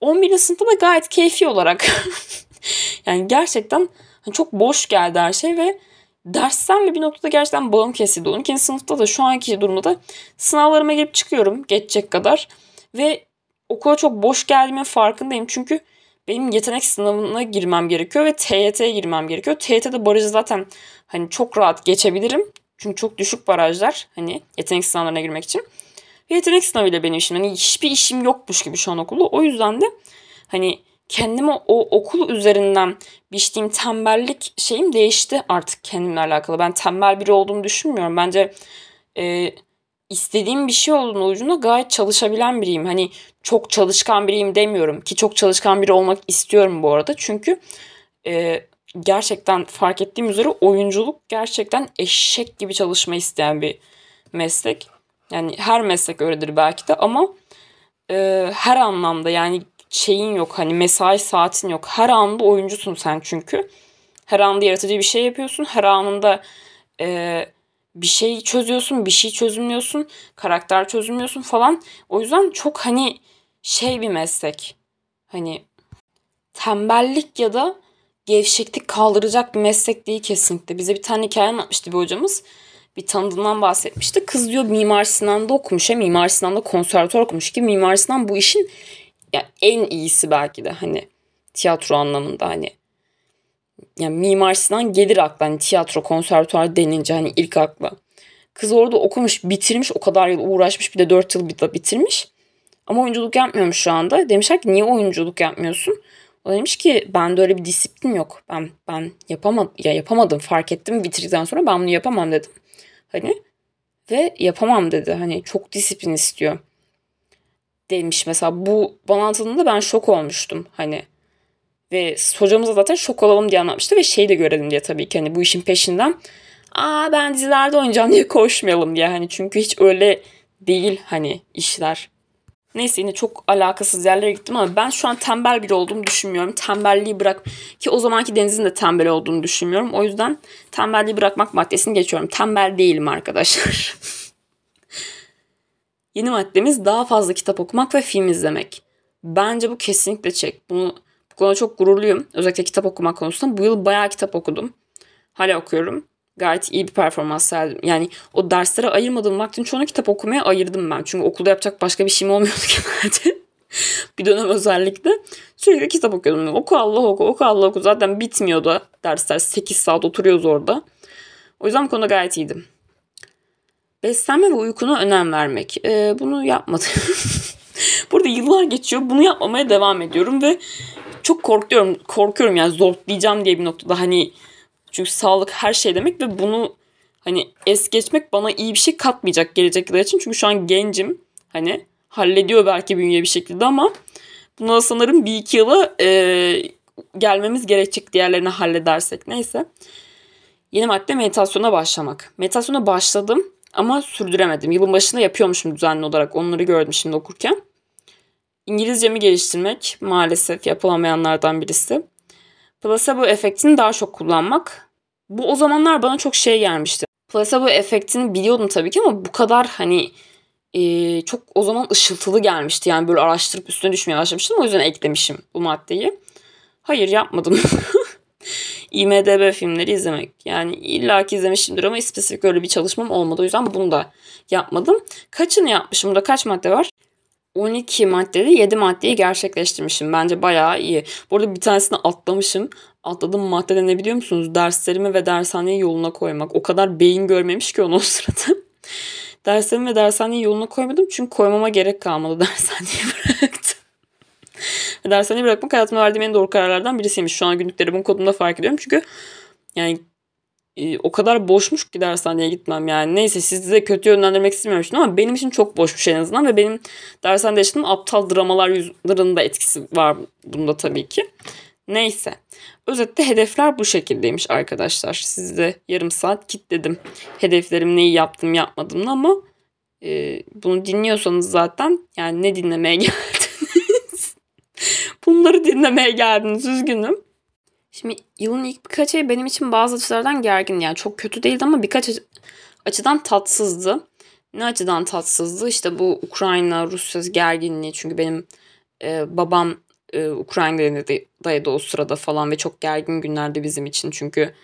A: 11. sınıfta da gayet keyfi olarak yani gerçekten hani çok boş geldi her şey ve derslerle bir noktada gerçekten bağım kesildi. 12. sınıfta da şu anki durumda da sınavlarıma girip çıkıyorum geçecek kadar ve okula çok boş geldiğimin farkındayım. Çünkü benim yetenek sınavına girmem gerekiyor ve TYT'ye girmem gerekiyor. TYT'de barajı zaten hani çok rahat geçebilirim. Çünkü çok düşük barajlar hani yetenek sınavlarına girmek için. Yetenek sınavıyla benim işim. Hani hiçbir işim yokmuş gibi şu an okulda. O yüzden de hani kendime o okul üzerinden biçtiğim tembellik şeyim değişti artık kendimle alakalı. Ben tembel biri olduğumu düşünmüyorum. Bence e, istediğim bir şey olduğunu ucunda gayet çalışabilen biriyim. Hani çok çalışkan biriyim demiyorum ki çok çalışkan biri olmak istiyorum bu arada. Çünkü e, gerçekten fark ettiğim üzere oyunculuk gerçekten eşek gibi çalışma isteyen bir meslek. Yani her meslek öyledir belki de ama e, her anlamda yani şeyin yok hani mesai saatin yok. Her anda oyuncusun sen çünkü. Her anda yaratıcı bir şey yapıyorsun. Her anında e, bir şey çözüyorsun, bir şey çözümlüyorsun, karakter çözümlüyorsun falan. O yüzden çok hani şey bir meslek. Hani tembellik ya da gevşeklik kaldıracak bir meslek değil kesinlikle. Bize bir tane hikaye anlatmıştı bir hocamız. Bir tanıdığından bahsetmişti. Kız diyor Mimar Sinan'da okumuş ya. Mimar Sinan'da konservatuar okumuş ki Mimar Sinan bu işin ya en iyisi belki de hani tiyatro anlamında hani yani Mimar Sinan gelir akla hani tiyatro konservatuar denince hani ilk akla. Kız orada okumuş bitirmiş o kadar yıl uğraşmış bir de 4 yıl bir de bitirmiş. Ama oyunculuk yapmıyormuş şu anda. Demişler ki niye oyunculuk yapmıyorsun? O demiş ki bende öyle bir disiplin yok. Ben ben yapamadım ya yapamadım fark ettim bitirdikten sonra ben bunu yapamam dedim. Hani ve yapamam dedi. Hani çok disiplin istiyor. Demiş mesela bu bana anlatıldığında ben şok olmuştum. Hani ve hocamız zaten şok olalım diye anlatmıştı ve şey de görelim diye tabii ki hani bu işin peşinden. Aa ben dizilerde oynayacağım diye koşmayalım diye hani çünkü hiç öyle değil hani işler. Neyse yine çok alakasız yerlere gittim ama ben şu an tembel biri olduğumu düşünmüyorum. Tembelliği bırak ki o zamanki Deniz'in de tembel olduğunu düşünmüyorum. O yüzden tembelliği bırakmak maddesini geçiyorum. Tembel değilim arkadaşlar. Yeni maddemiz daha fazla kitap okumak ve film izlemek. Bence bu kesinlikle çek. Bunu bu konuda çok gururluyum. Özellikle kitap okumak konusunda. Bu yıl bayağı kitap okudum. Hala okuyorum gayet iyi bir performans serdim. Yani o derslere ayırmadığım vaktin çoğunu kitap okumaya ayırdım ben. Çünkü okulda yapacak başka bir şeyim olmuyordu genelde. bir dönem özellikle sürekli kitap okuyordum. Oku Allah oku, oku Allah oku. Zaten bitmiyordu dersler. 8 saat oturuyoruz orada. O yüzden bu konuda gayet iyiydim. Beslenme ve uykuna önem vermek. Ee, bunu yapmadım. Burada yıllar geçiyor. Bunu yapmamaya devam ediyorum ve çok korkuyorum. Korkuyorum yani zorlayacağım diye bir noktada hani çünkü sağlık her şey demek ve bunu hani es geçmek bana iyi bir şey katmayacak gelecek için. Çünkü şu an gencim. Hani hallediyor belki bünye bir şekilde ama buna sanırım bir iki yıla e, gelmemiz gerekecek diğerlerini halledersek. Neyse. Yeni madde meditasyona başlamak. Meditasyona başladım ama sürdüremedim. Yılın başında yapıyormuşum düzenli olarak. Onları gördüm şimdi okurken. İngilizcemi geliştirmek maalesef yapılamayanlardan birisi placebo efektini daha çok kullanmak. Bu o zamanlar bana çok şey gelmişti. Placebo efektini biliyordum tabii ki ama bu kadar hani e, çok o zaman ışıltılı gelmişti. Yani böyle araştırıp üstüne düşmeye başlamıştım. O yüzden eklemişim bu maddeyi. Hayır yapmadım. IMDB filmleri izlemek. Yani illaki izlemişimdir ama spesifik öyle bir çalışmam olmadı. O yüzden bunu da yapmadım. Kaçını yapmışım? Burada kaç madde var? 12 maddede 7 maddeyi gerçekleştirmişim. Bence bayağı iyi. Bu arada bir tanesini atlamışım. Atladığım maddede ne biliyor musunuz? Derslerimi ve dershaneyi yoluna koymak. O kadar beyin görmemiş ki onu o sırada. Derslerimi ve dershaneyi yoluna koymadım. Çünkü koymama gerek kalmadı. Dershaneyi bıraktım. dershaneyi bırakmak hayatıma verdiğim en doğru kararlardan birisiymiş. Şu an günlükleri bunun kodunda fark ediyorum. Çünkü yani e, o kadar boşmuş ki dershaneye gitmem yani. Neyse sizi de kötü yönlendirmek istemiyorum ama benim için çok boşmuş en azından ve benim dershanede yaşadığım aptal dramalar yüzlerinin de etkisi var bunda tabii ki. Neyse. Özette hedefler bu şekildeymiş arkadaşlar. Sizi yarım saat kitledim. Hedeflerim neyi yaptım yapmadım ama e, bunu dinliyorsanız zaten yani ne dinlemeye geldiniz? Bunları dinlemeye geldiniz üzgünüm. Şimdi yılın ilk birkaç ayı benim için bazı açılardan gergin. Yani çok kötü değildi ama birkaç açıdan tatsızdı. Ne açıdan tatsızdı? İşte bu Ukrayna-Rusya gerginliği. Çünkü benim e, babam e, Ukrayna'daydı o sırada falan ve çok gergin günlerdi bizim için. Çünkü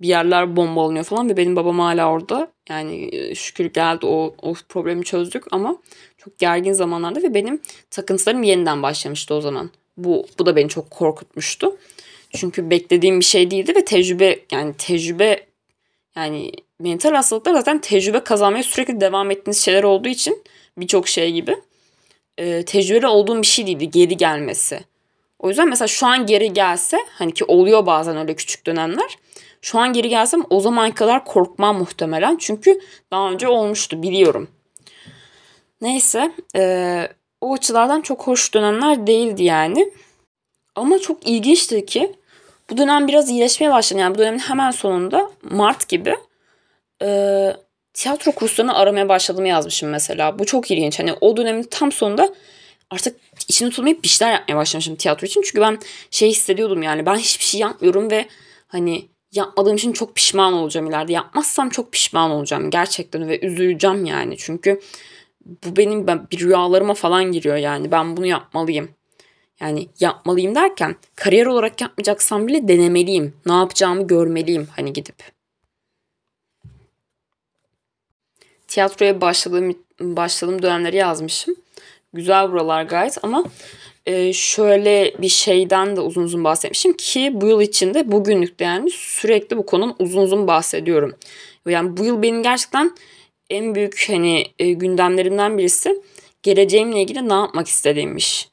A: bir yerler bombalanıyor falan ve benim babam hala orada. Yani e, şükür geldi o, o problemi çözdük ama çok gergin zamanlarda ve benim takıntılarım yeniden başlamıştı o zaman Bu, bu da beni çok korkutmuştu. Çünkü beklediğim bir şey değildi ve tecrübe yani tecrübe yani mental hastalıklar zaten tecrübe kazanmaya sürekli devam ettiğiniz şeyler olduğu için birçok şey gibi e, tecrübeli olduğum bir şey değildi geri gelmesi. O yüzden mesela şu an geri gelse hani ki oluyor bazen öyle küçük dönemler. Şu an geri gelsem o zaman kadar korkmam muhtemelen. Çünkü daha önce olmuştu biliyorum. Neyse e, o açılardan çok hoş dönemler değildi yani. Ama çok ilginçti ki bu dönem biraz iyileşmeye başladı. Yani bu dönemin hemen sonunda Mart gibi e, tiyatro kurslarını aramaya başladım yazmışım mesela. Bu çok ilginç. Hani o dönemin tam sonunda artık içini tutmayıp bir şeyler yapmaya başlamışım tiyatro için. Çünkü ben şey hissediyordum yani ben hiçbir şey yapmıyorum ve hani yapmadığım için çok pişman olacağım ileride. Yapmazsam çok pişman olacağım gerçekten ve üzüleceğim yani. Çünkü bu benim bir rüyalarıma falan giriyor yani. Ben bunu yapmalıyım. Yani yapmalıyım derken kariyer olarak yapmayacaksam bile denemeliyim. Ne yapacağımı görmeliyim hani gidip. Tiyatroya başladığım başladığım dönemleri yazmışım. Güzel buralar gayet ama e, şöyle bir şeyden de uzun uzun bahsetmişim ki bu yıl içinde bugünlükte yani sürekli bu konunun uzun uzun bahsediyorum. Yani bu yıl benim gerçekten en büyük hani e, gündemlerimden birisi geleceğimle ilgili ne yapmak istediğimmiş.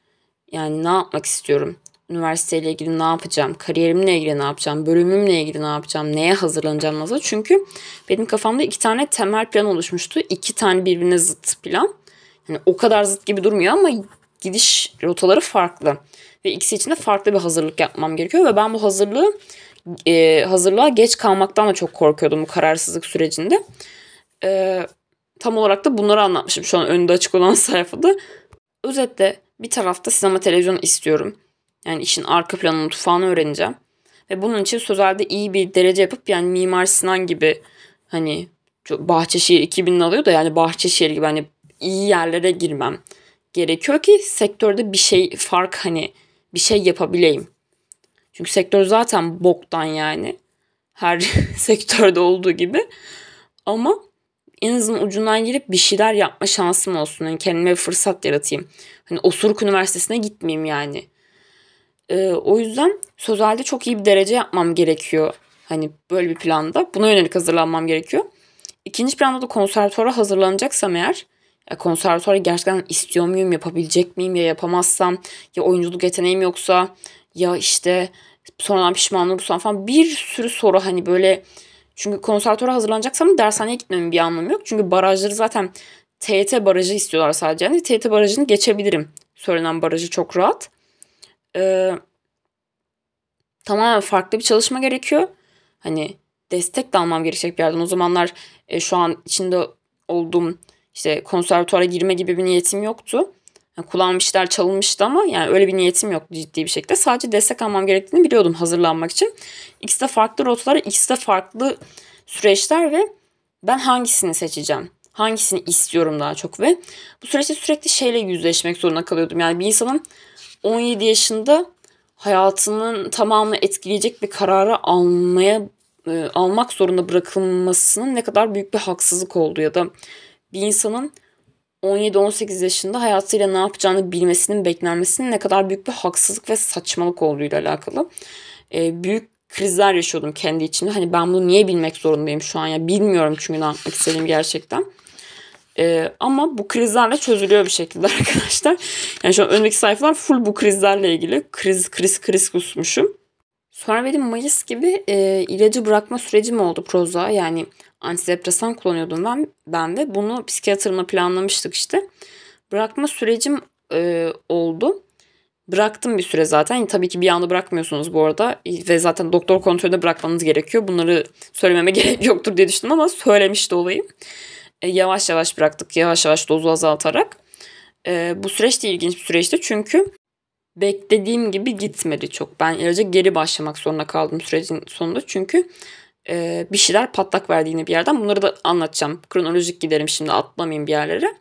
A: Yani ne yapmak istiyorum? Üniversiteyle ilgili ne yapacağım? Kariyerimle ilgili ne yapacağım? Bölümümle ilgili ne yapacağım? Neye hazırlanacağım nasıl? Çünkü benim kafamda iki tane temel plan oluşmuştu. İki tane birbirine zıt plan. Yani o kadar zıt gibi durmuyor ama gidiş rotaları farklı. Ve ikisi için de farklı bir hazırlık yapmam gerekiyor. Ve ben bu hazırlığı e, hazırlığa geç kalmaktan da çok korkuyordum bu kararsızlık sürecinde. E, tam olarak da bunları anlatmışım şu an önünde açık olan sayfada. Özetle bir tarafta sinema televizyon istiyorum. Yani işin arka planını, mutfağını öğreneceğim. Ve bunun için sözelde iyi bir derece yapıp yani Mimar Sinan gibi hani Bahçeşehir 2000'in alıyor da yani Bahçeşehir gibi hani iyi yerlere girmem gerekiyor ki sektörde bir şey fark hani bir şey yapabileyim. Çünkü sektör zaten boktan yani. Her sektörde olduğu gibi. Ama en azından ucundan girip bir şeyler yapma şansım olsun. Yani kendime bir fırsat yaratayım. Hani Osuruk Üniversitesi'ne gitmeyeyim yani. Ee, o yüzden sözelde çok iyi bir derece yapmam gerekiyor. Hani böyle bir planda. Buna yönelik hazırlanmam gerekiyor. İkinci planda da konservatuara hazırlanacaksam eğer konservatuara gerçekten istiyor muyum, yapabilecek miyim ya yapamazsam ya oyunculuk yeteneğim yoksa ya işte sonradan pişman olursam falan bir sürü soru hani böyle çünkü konservatuara hazırlanacaksam dershaneye gitmemin bir anlamı yok. Çünkü barajları zaten TET barajı istiyorlar sadece. Yani TET barajını geçebilirim. Söylenen barajı çok rahat. Ee, tamamen farklı bir çalışma gerekiyor. Hani destek de almam gerekecek bir yerden. O zamanlar e, şu an içinde olduğum işte konservatuara girme gibi bir niyetim yoktu. İşler çalınmıştı ama yani öyle bir niyetim yoktu ciddi bir şekilde. Sadece destek almam gerektiğini biliyordum hazırlanmak için. İkisi de farklı rotalar, ikisi de farklı süreçler ve ben hangisini seçeceğim? Hangisini istiyorum daha çok ve bu süreçte sürekli şeyle yüzleşmek zorunda kalıyordum. Yani bir insanın 17 yaşında hayatının tamamını etkileyecek bir kararı almaya e, almak zorunda bırakılmasının ne kadar büyük bir haksızlık olduğu ya da bir insanın 17-18 yaşında hayatıyla ne yapacağını bilmesinin beklenmesinin ne kadar büyük bir haksızlık ve saçmalık olduğuyla alakalı. E, büyük krizler yaşıyordum kendi içimde. Hani ben bunu niye bilmek zorundayım şu an ya bilmiyorum çünkü ne yapmak istediğim gerçekten. Ee, ama bu krizlerle çözülüyor bir şekilde arkadaşlar. Yani şu an önümdeki sayfalar full bu krizlerle ilgili. Kriz, kriz, kriz kusmuşum. Sonra benim Mayıs gibi e, ilacı bırakma sürecim oldu proza. Yani antidepresan kullanıyordum ben, ben de. Bunu psikiyatrımla planlamıştık işte. Bırakma sürecim e, oldu. Bıraktım bir süre zaten. Tabii ki bir anda bırakmıyorsunuz bu arada. Ve zaten doktor kontrolünde bırakmanız gerekiyor. Bunları söylememe gerek yoktur diye düşündüm ama söylemiş de olayım. E, yavaş yavaş bıraktık. Yavaş yavaş dozu azaltarak. E, bu süreç de ilginç bir süreçti. Çünkü beklediğim gibi gitmedi çok. Ben ilaca geri başlamak zorunda kaldım sürecin sonunda. Çünkü e, bir şeyler patlak verdi yine bir yerden. Bunları da anlatacağım. Kronolojik giderim şimdi atlamayayım bir yerlere.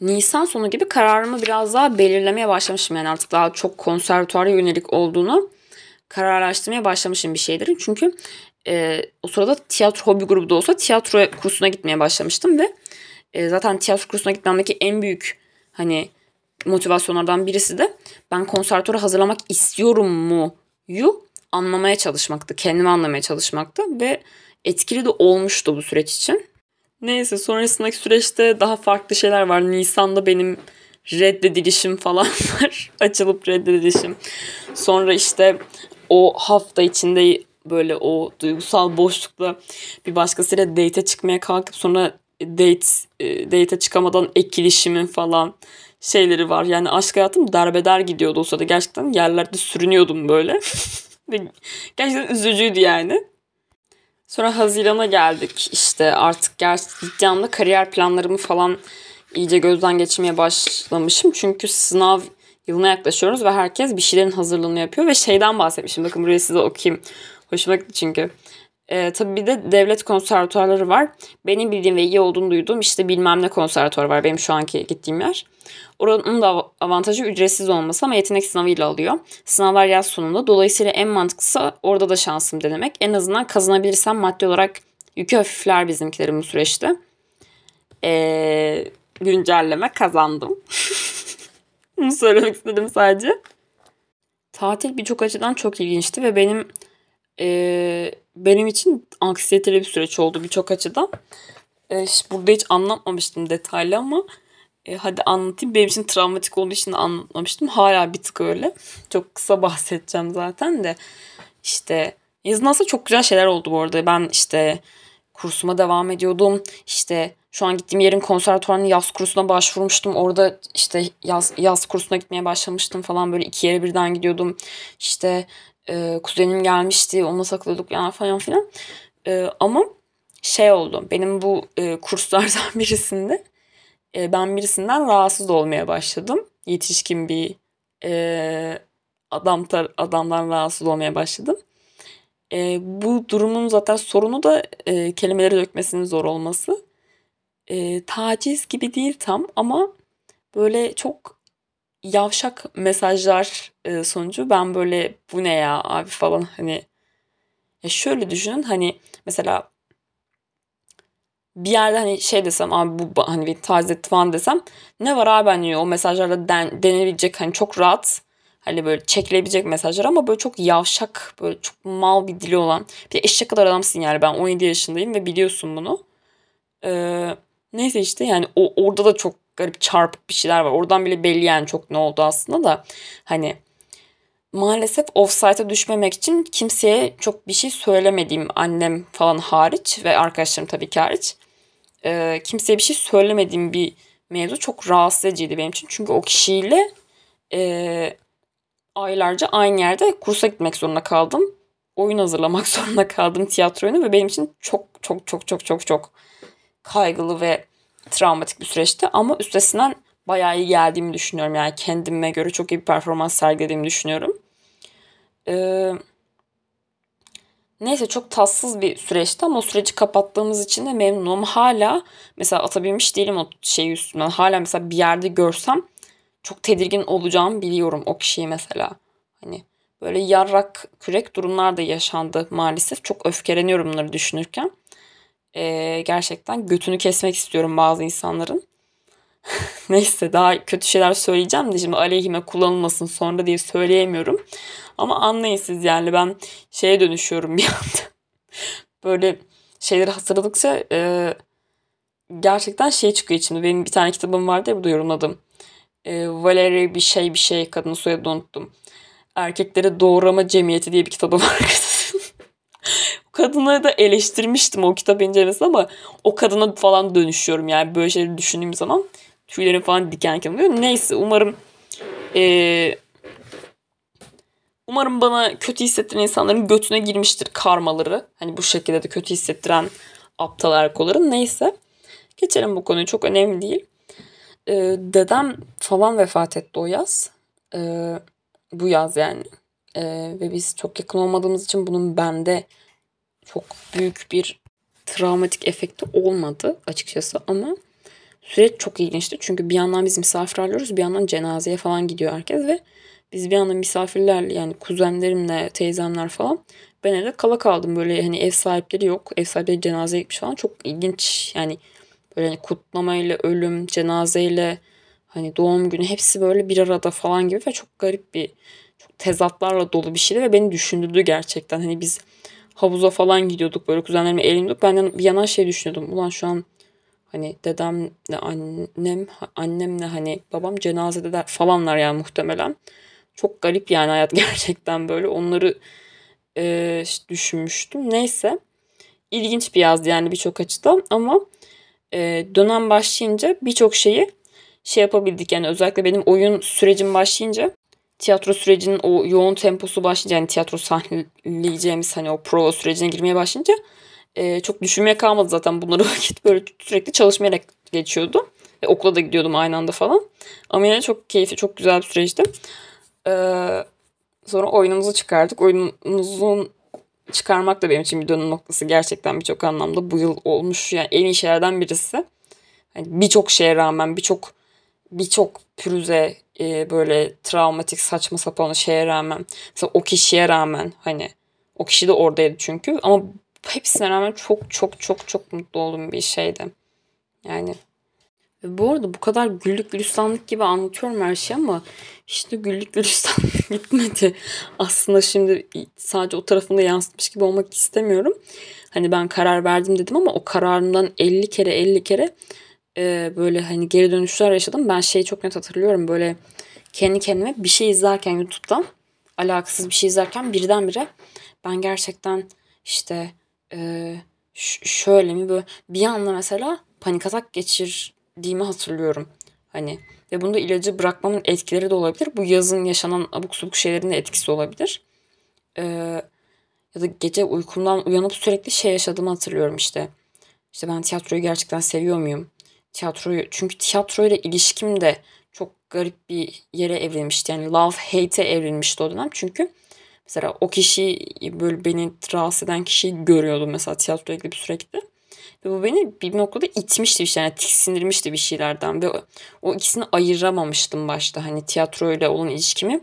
A: Nisan sonu gibi kararımı biraz daha belirlemeye başlamışım. Yani artık daha çok konservatuara yönelik olduğunu kararlaştırmaya başlamışım bir şeylerin. Çünkü e, o sırada tiyatro hobi grubu da olsa tiyatro kursuna gitmeye başlamıştım ve e, zaten tiyatro kursuna gitmemdeki en büyük hani motivasyonlardan birisi de ben konservatuara hazırlamak istiyorum mu yu anlamaya çalışmaktı. Kendimi anlamaya çalışmaktı ve etkili de olmuştu bu süreç için. Neyse sonrasındaki süreçte daha farklı şeyler var. Nisan'da benim reddedilişim falan var. Açılıp reddedilişim. Sonra işte o hafta içinde böyle o duygusal boşlukla bir başkasıyla date çıkmaya kalkıp sonra date e, date çıkamadan ekilişimin falan şeyleri var. Yani aşk hayatım derbeder gidiyordu o sırada. Gerçekten yerlerde sürünüyordum böyle. Gerçekten üzücüydü yani. Sonra Haziran'a geldik. İşte artık gerçekten kariyer planlarımı falan iyice gözden geçirmeye başlamışım. Çünkü sınav yılına yaklaşıyoruz ve herkes bir şeylerin hazırlığını yapıyor ve şeyden bahsetmişim. Bakın buraya size okuyayım. Hoşuma gitti çünkü. Ee, tabii bir de devlet konservatuarları var. Benim bildiğim ve iyi olduğunu duyduğum işte bilmem ne konservatuar var. Benim şu anki gittiğim yer. Oranın da avantajı ücretsiz olması ama yetenek sınavıyla alıyor. Sınavlar yaz sonunda. Dolayısıyla en mantıklısı orada da şansım denemek. En azından kazanabilirsem maddi olarak yükü hafifler bizimkilerin bu süreçte. Ee, güncelleme kazandım. Bunu söylemek istedim sadece. Tatil birçok açıdan çok ilginçti ve benim e, benim için anksiyeteli bir süreç oldu birçok açıdan. E, burada hiç anlatmamıştım detaylı ama e, hadi anlatayım. Benim için travmatik olduğu için anlatmamıştım. Hala bir tık öyle. Çok kısa bahsedeceğim zaten de. İşte yazın aslında çok güzel şeyler oldu bu arada. Ben işte kursuma devam ediyordum. İşte şu an gittiğim yerin konservatuvarının yaz kursuna başvurmuştum. Orada işte yaz, yaz kursuna gitmeye başlamıştım falan. Böyle iki yere birden gidiyordum. İşte e, kuzenim gelmişti. Onunla takılıyorduk yani falan filan. E, ama şey oldu. Benim bu e, kurslardan birisinde e, ben birisinden rahatsız olmaya başladım. Yetişkin bir e, adam tar adamdan rahatsız olmaya başladım. E, bu durumun zaten sorunu da e, kelimeleri dökmesinin zor olması. E, taciz gibi değil tam ama böyle çok yavşak mesajlar e, sonucu ben böyle bu ne ya abi? falan hani ya şöyle düşünün hani mesela bir yerde hani şey desem abi bu hani bir etti falan desem ne var abi? hani o mesajlarda den, denebilecek hani çok rahat hani böyle çekilebilecek mesajlar ama böyle çok yavşak böyle çok mal bir dili olan bir eşek kadar adamsın yani. Ben 17 yaşındayım ve biliyorsun bunu. Ee, neyse işte yani o orada da çok garip çarpık bir şeyler var. Oradan bile belli yani çok ne oldu aslında da hani maalesef offside'a düşmemek için kimseye çok bir şey söylemediğim annem falan hariç ve arkadaşlarım tabii ki hariç e, kimseye bir şey söylemediğim bir mevzu çok rahatsız ediciydi benim için. Çünkü o kişiyle e, aylarca aynı yerde kursa gitmek zorunda kaldım. Oyun hazırlamak zorunda kaldım tiyatro oyunu ve benim için çok çok çok çok çok çok kaygılı ve travmatik bir süreçti. Ama üstesinden bayağı iyi geldiğimi düşünüyorum. Yani kendime göre çok iyi bir performans sergilediğimi düşünüyorum. Ee, neyse çok tatsız bir süreçti ama o süreci kapattığımız için de memnunum. Hala mesela atabilmiş değilim o şeyi üstünden. Hala mesela bir yerde görsem çok tedirgin olacağımı biliyorum o kişiyi mesela. Hani böyle yarrak kürek durumlar da yaşandı maalesef. Çok öfkeleniyorum bunları düşünürken. Ee, gerçekten götünü kesmek istiyorum bazı insanların. Neyse daha kötü şeyler söyleyeceğim de şimdi aleyhime kullanılmasın sonra diye söyleyemiyorum. Ama anlayın siz yani ben şeye dönüşüyorum bir anda. Böyle şeyleri hatırladıkça e, gerçekten şey çıkıyor içimde. Benim bir tane kitabım vardı ya burada yorumladım. E, Valerie bir şey bir şey kadının soyadını unuttum. Erkeklere Doğrama Cemiyeti diye bir kitabı var. kadını da eleştirmiştim o kitap incelemesinde ama o kadına falan dönüşüyorum yani böyle şeyleri düşündüğüm zaman tüylerim falan diken diken oluyor. Neyse umarım ee, umarım bana kötü hissettiren insanların götüne girmiştir karmaları. Hani bu şekilde de kötü hissettiren aptal erkoların. Neyse. Geçelim bu konuyu. Çok önemli değil. Ee, dedem falan vefat etti o yaz. Ee, bu yaz yani. Ee, ve biz çok yakın olmadığımız için bunun bende çok büyük bir travmatik efekti olmadı açıkçası ama süreç çok ilginçti. Çünkü bir yandan biz misafir alıyoruz bir yandan cenazeye falan gidiyor herkes ve biz bir yandan misafirlerle yani kuzenlerimle teyzemler falan ben evde kala kaldım böyle hani ev sahipleri yok. Ev sahipleri cenazeye gitmiş falan çok ilginç yani böyle hani kutlamayla ölüm cenazeyle Hani doğum günü hepsi böyle bir arada falan gibi ve çok garip bir çok tezatlarla dolu bir şeydi ve beni düşündürdü gerçekten. Hani biz havuza falan gidiyorduk böyle kuzenlerimle eğleniyorduk. Ben bir yandan şey düşünüyordum. Ulan şu an hani dedemle annem annemle hani babam cenazede de falanlar yani muhtemelen. Çok garip yani hayat gerçekten böyle. Onları e, düşünmüştüm. Neyse. ilginç bir yazdı yani birçok açıdan ama e, dönem başlayınca birçok şeyi şey yapabildik. Yani özellikle benim oyun sürecim başlayınca tiyatro sürecinin o yoğun temposu başlayınca yani tiyatro sahneleyeceğimiz hani o prova sürecine girmeye başlayınca e, çok düşünmeye kalmadı zaten bunları vakit böyle sürekli çalışmayarak geçiyordu. Ve okula da gidiyordum aynı anda falan. Ama yine çok keyifli, çok güzel bir süreçti. Ee, sonra oyunumuzu çıkardık. Oyunumuzun çıkarmak da benim için bir dönüm noktası gerçekten birçok anlamda bu yıl olmuş yani en iyi şeylerden birisi. Yani birçok şeye rağmen birçok birçok pürüze e, böyle travmatik saçma sapan şeye rağmen mesela o kişiye rağmen hani o kişi de oradaydı çünkü ama hepsine rağmen çok çok çok çok mutlu olduğum bir şeydi. Yani ve bu arada bu kadar güllük gülistanlık gibi anlatıyorum her şeyi ama işte güllük gülistanlık gitmedi. Aslında şimdi sadece o tarafında yansıtmış gibi olmak istemiyorum. Hani ben karar verdim dedim ama o kararımdan 50 kere 50 kere e, böyle hani geri dönüşler yaşadım. Ben şeyi çok net hatırlıyorum böyle kendi kendime bir şey izlerken YouTube'dan alakasız bir şey izlerken birdenbire ben gerçekten işte e, şöyle mi böyle bir anda mesela panik atak geçirdiğimi hatırlıyorum. Hani ve bunda ilacı bırakmamın etkileri de olabilir. Bu yazın yaşanan abuk subuk şeylerin de etkisi olabilir. Ee, ya da gece uykumdan uyanıp sürekli şey yaşadığımı hatırlıyorum işte. İşte ben tiyatroyu gerçekten seviyor muyum? Tiyatroyu çünkü tiyatroyla ilişkim de çok garip bir yere evrilmişti. Yani love hate'e evrilmişti o dönem. Çünkü mesela o kişi böyle beni rahatsız eden kişiyi görüyordum mesela tiyatroya gidip sürekli. Ve bu beni bir noktada itmişti bir şey. Yani tiksindirmişti bir şeylerden. Ve o, ikisini ayıramamıştım başta. Hani tiyatro ile olan ilişkimi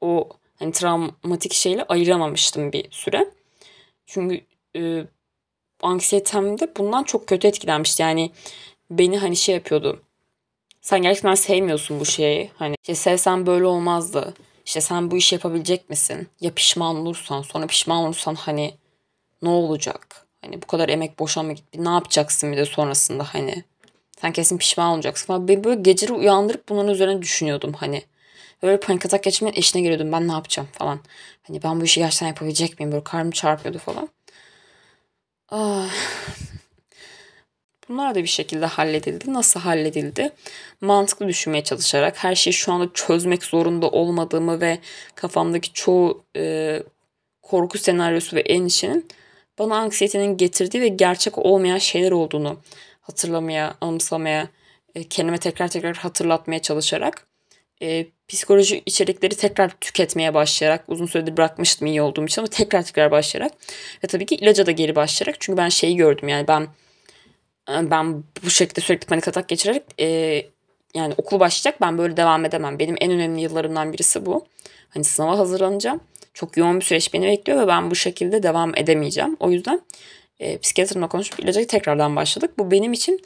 A: o hani travmatik şeyle ayıramamıştım bir süre. Çünkü e, anksiyetem de bundan çok kötü etkilenmişti. Yani beni hani şey yapıyordu. Sen gerçekten sevmiyorsun bu şeyi. Hani işte sevsen böyle olmazdı. İşte sen bu işi yapabilecek misin? Ya pişman olursan sonra pişman olursan hani ne olacak? Hani bu kadar emek boşa mı gitti? Ne yapacaksın bir de sonrasında hani? Sen kesin pişman olacaksın falan. Ben böyle geceleri uyandırıp bunların üzerine düşünüyordum hani. Böyle panik atak geçirmenin eşine geliyordum. Ben ne yapacağım falan. Hani ben bu işi gerçekten yapabilecek miyim? Böyle karnım çarpıyordu falan. Ah. Bunlar da bir şekilde halledildi. Nasıl halledildi? Mantıklı düşünmeye çalışarak her şeyi şu anda çözmek zorunda olmadığımı ve kafamdaki çoğu e, korku senaryosu ve endişenin bana anksiyetenin getirdiği ve gerçek olmayan şeyler olduğunu hatırlamaya, anımsamaya, e, kendime tekrar tekrar hatırlatmaya çalışarak e, psikoloji içerikleri tekrar tüketmeye başlayarak uzun süredir bırakmıştım iyi olduğum için ama tekrar tekrar başlayarak ve tabii ki ilaca da geri başlayarak çünkü ben şeyi gördüm yani ben ben bu şekilde sürekli panik atak geçirerek e, yani okul başlayacak ben böyle devam edemem. Benim en önemli yıllarımdan birisi bu. Hani sınava hazırlanacağım. Çok yoğun bir süreç beni bekliyor ve ben bu şekilde devam edemeyeceğim. O yüzden e, psikiyatrimle konuşup ilaca tekrardan başladık. Bu benim için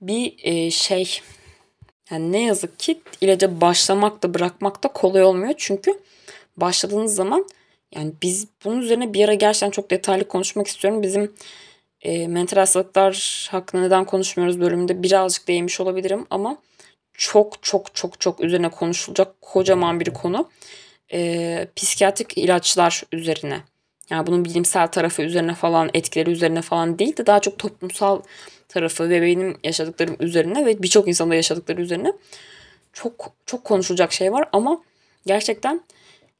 A: bir e, şey yani ne yazık ki ilaca başlamak da bırakmak da kolay olmuyor. Çünkü başladığınız zaman yani biz bunun üzerine bir ara gerçekten çok detaylı konuşmak istiyorum. Bizim e, mental hastalıklar hakkında neden konuşmuyoruz bölümünde birazcık değinmiş olabilirim ama çok çok çok çok üzerine konuşulacak kocaman bir konu. E, psikiyatrik ilaçlar üzerine. Yani bunun bilimsel tarafı üzerine falan, etkileri üzerine falan değil de daha çok toplumsal tarafı ve benim yaşadıklarım üzerine ve birçok insanda yaşadıkları üzerine çok çok konuşulacak şey var ama gerçekten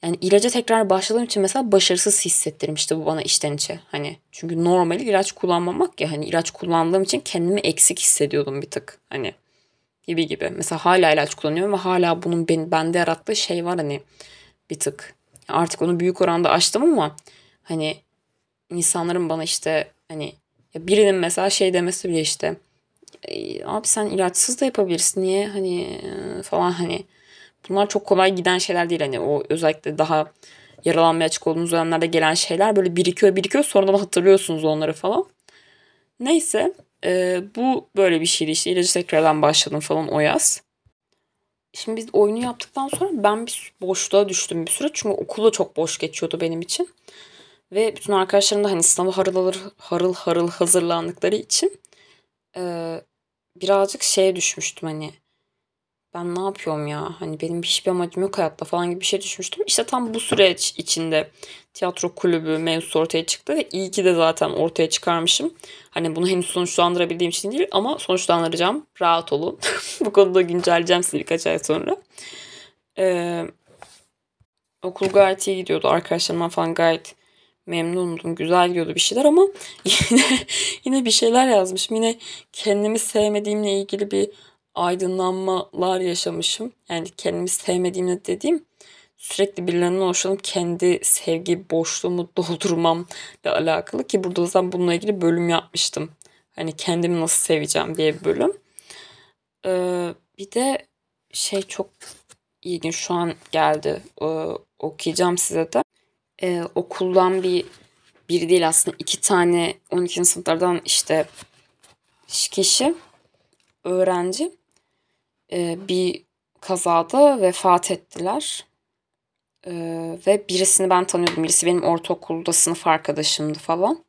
A: yani ilaca tekrar başladığım için mesela başarısız hissettirmişti bu bana içten içe. Hani çünkü normal ilaç kullanmamak ya hani ilaç kullandığım için kendimi eksik hissediyordum bir tık. Hani gibi gibi. Mesela hala ilaç kullanıyorum ve hala bunun ben, bende yarattığı şey var hani bir tık. Artık onu büyük oranda açtım ama hani insanların bana işte hani birinin mesela şey demesi bile işte abi sen ilaçsız da yapabilirsin niye hani falan hani bunlar çok kolay giden şeyler değil. Hani o özellikle daha yaralanmaya açık olduğunuz dönemlerde gelen şeyler böyle birikiyor birikiyor sonra hatırlıyorsunuz onları falan. Neyse e, bu böyle bir şeydi işte ilacı tekrardan başladım falan o yaz. şimdi biz oyunu yaptıktan sonra ben bir boşluğa düştüm bir süre. Çünkü okula çok boş geçiyordu benim için. Ve bütün arkadaşlarım da hani sınava harıl, harıl harıl hazırlandıkları için e, birazcık şeye düşmüştüm hani ben ne yapıyorum ya hani benim hiçbir amacım yok hayatta falan gibi bir şey düşmüştüm. İşte tam bu süreç içinde tiyatro kulübü mevzusu ortaya çıktı ve iyi ki de zaten ortaya çıkarmışım. Hani bunu henüz sonuçlandırabildiğim için değil ama sonuçlandıracağım. Rahat olun. bu konuda güncelleyeceğim sizi birkaç ay sonra. Ee, okul gayet iyi gidiyordu. Arkadaşlarımdan falan gayet memnundum. Güzel gidiyordu bir şeyler ama yine, yine bir şeyler yazmışım. Yine kendimi sevmediğimle ilgili bir aydınlanmalar yaşamışım. Yani kendimi sevmediğimle dediğim sürekli birilerinden hoşlanıp kendi sevgi boşluğumu doldurmamla alakalı ki burada zaten bununla ilgili bölüm yapmıştım. Hani kendimi nasıl seveceğim diye bir bölüm. Ee, bir de şey çok ilginç şu an geldi. Ee, okuyacağım size de. Ee, okuldan bir bir değil aslında iki tane 12. sınıflardan işte kişi öğrenci bir kazada vefat ettiler. E, ve birisini ben tanıyordum. Birisi benim ortaokulda sınıf arkadaşımdı falan.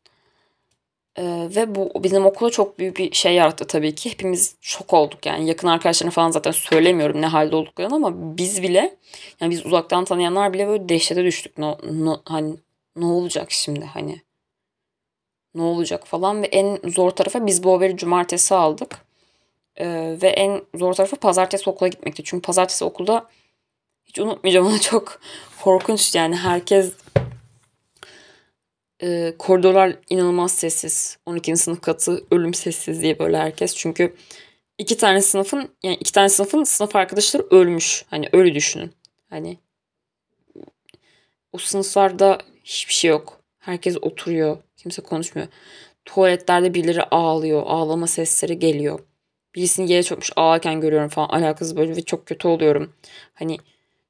A: E, ve bu bizim okula çok büyük bir şey yarattı tabii ki. Hepimiz şok olduk yani. Yakın arkadaşlarına falan zaten söylemiyorum ne halde olduklarını ama biz bile yani biz uzaktan tanıyanlar bile böyle dehşete düştük. No, no, hani ne olacak şimdi hani ne olacak falan ve en zor tarafa biz bu haberi cumartesi aldık. Ee, ve en zor tarafı pazartesi okula gitmekti. Çünkü pazartesi okulda hiç unutmayacağım onu çok korkunç yani herkes e, koridorlar inanılmaz sessiz. 12. sınıf katı ölüm sessiz diye böyle herkes. Çünkü iki tane sınıfın yani iki tane sınıfın sınıf arkadaşları ölmüş. Hani öyle düşünün. Hani o sınıflarda hiçbir şey yok. Herkes oturuyor. Kimse konuşmuyor. Tuvaletlerde birileri ağlıyor. Ağlama sesleri geliyor birisini yere çökmüş ağlarken görüyorum falan alakasız böyle ve çok kötü oluyorum. Hani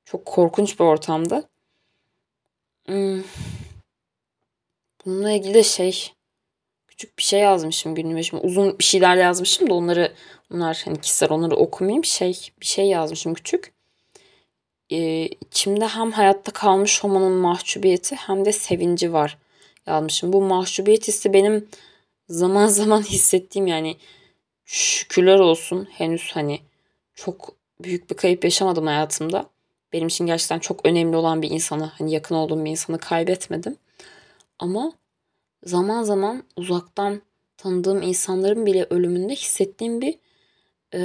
A: çok korkunç bir ortamda. Hmm. Bununla ilgili de şey küçük bir şey yazmışım günlüğüme. Şimdi uzun bir şeyler yazmışım da onları onlar hani kişisel onları okumayayım. Şey bir şey yazmışım küçük. Ee, içimde hem hayatta kalmış olmanın mahcubiyeti hem de sevinci var yazmışım. Bu mahcubiyet hissi benim zaman zaman hissettiğim yani şükürler olsun henüz hani çok büyük bir kayıp yaşamadım hayatımda. Benim için gerçekten çok önemli olan bir insanı, hani yakın olduğum bir insanı kaybetmedim. Ama zaman zaman uzaktan tanıdığım insanların bile ölümünde hissettiğim bir e,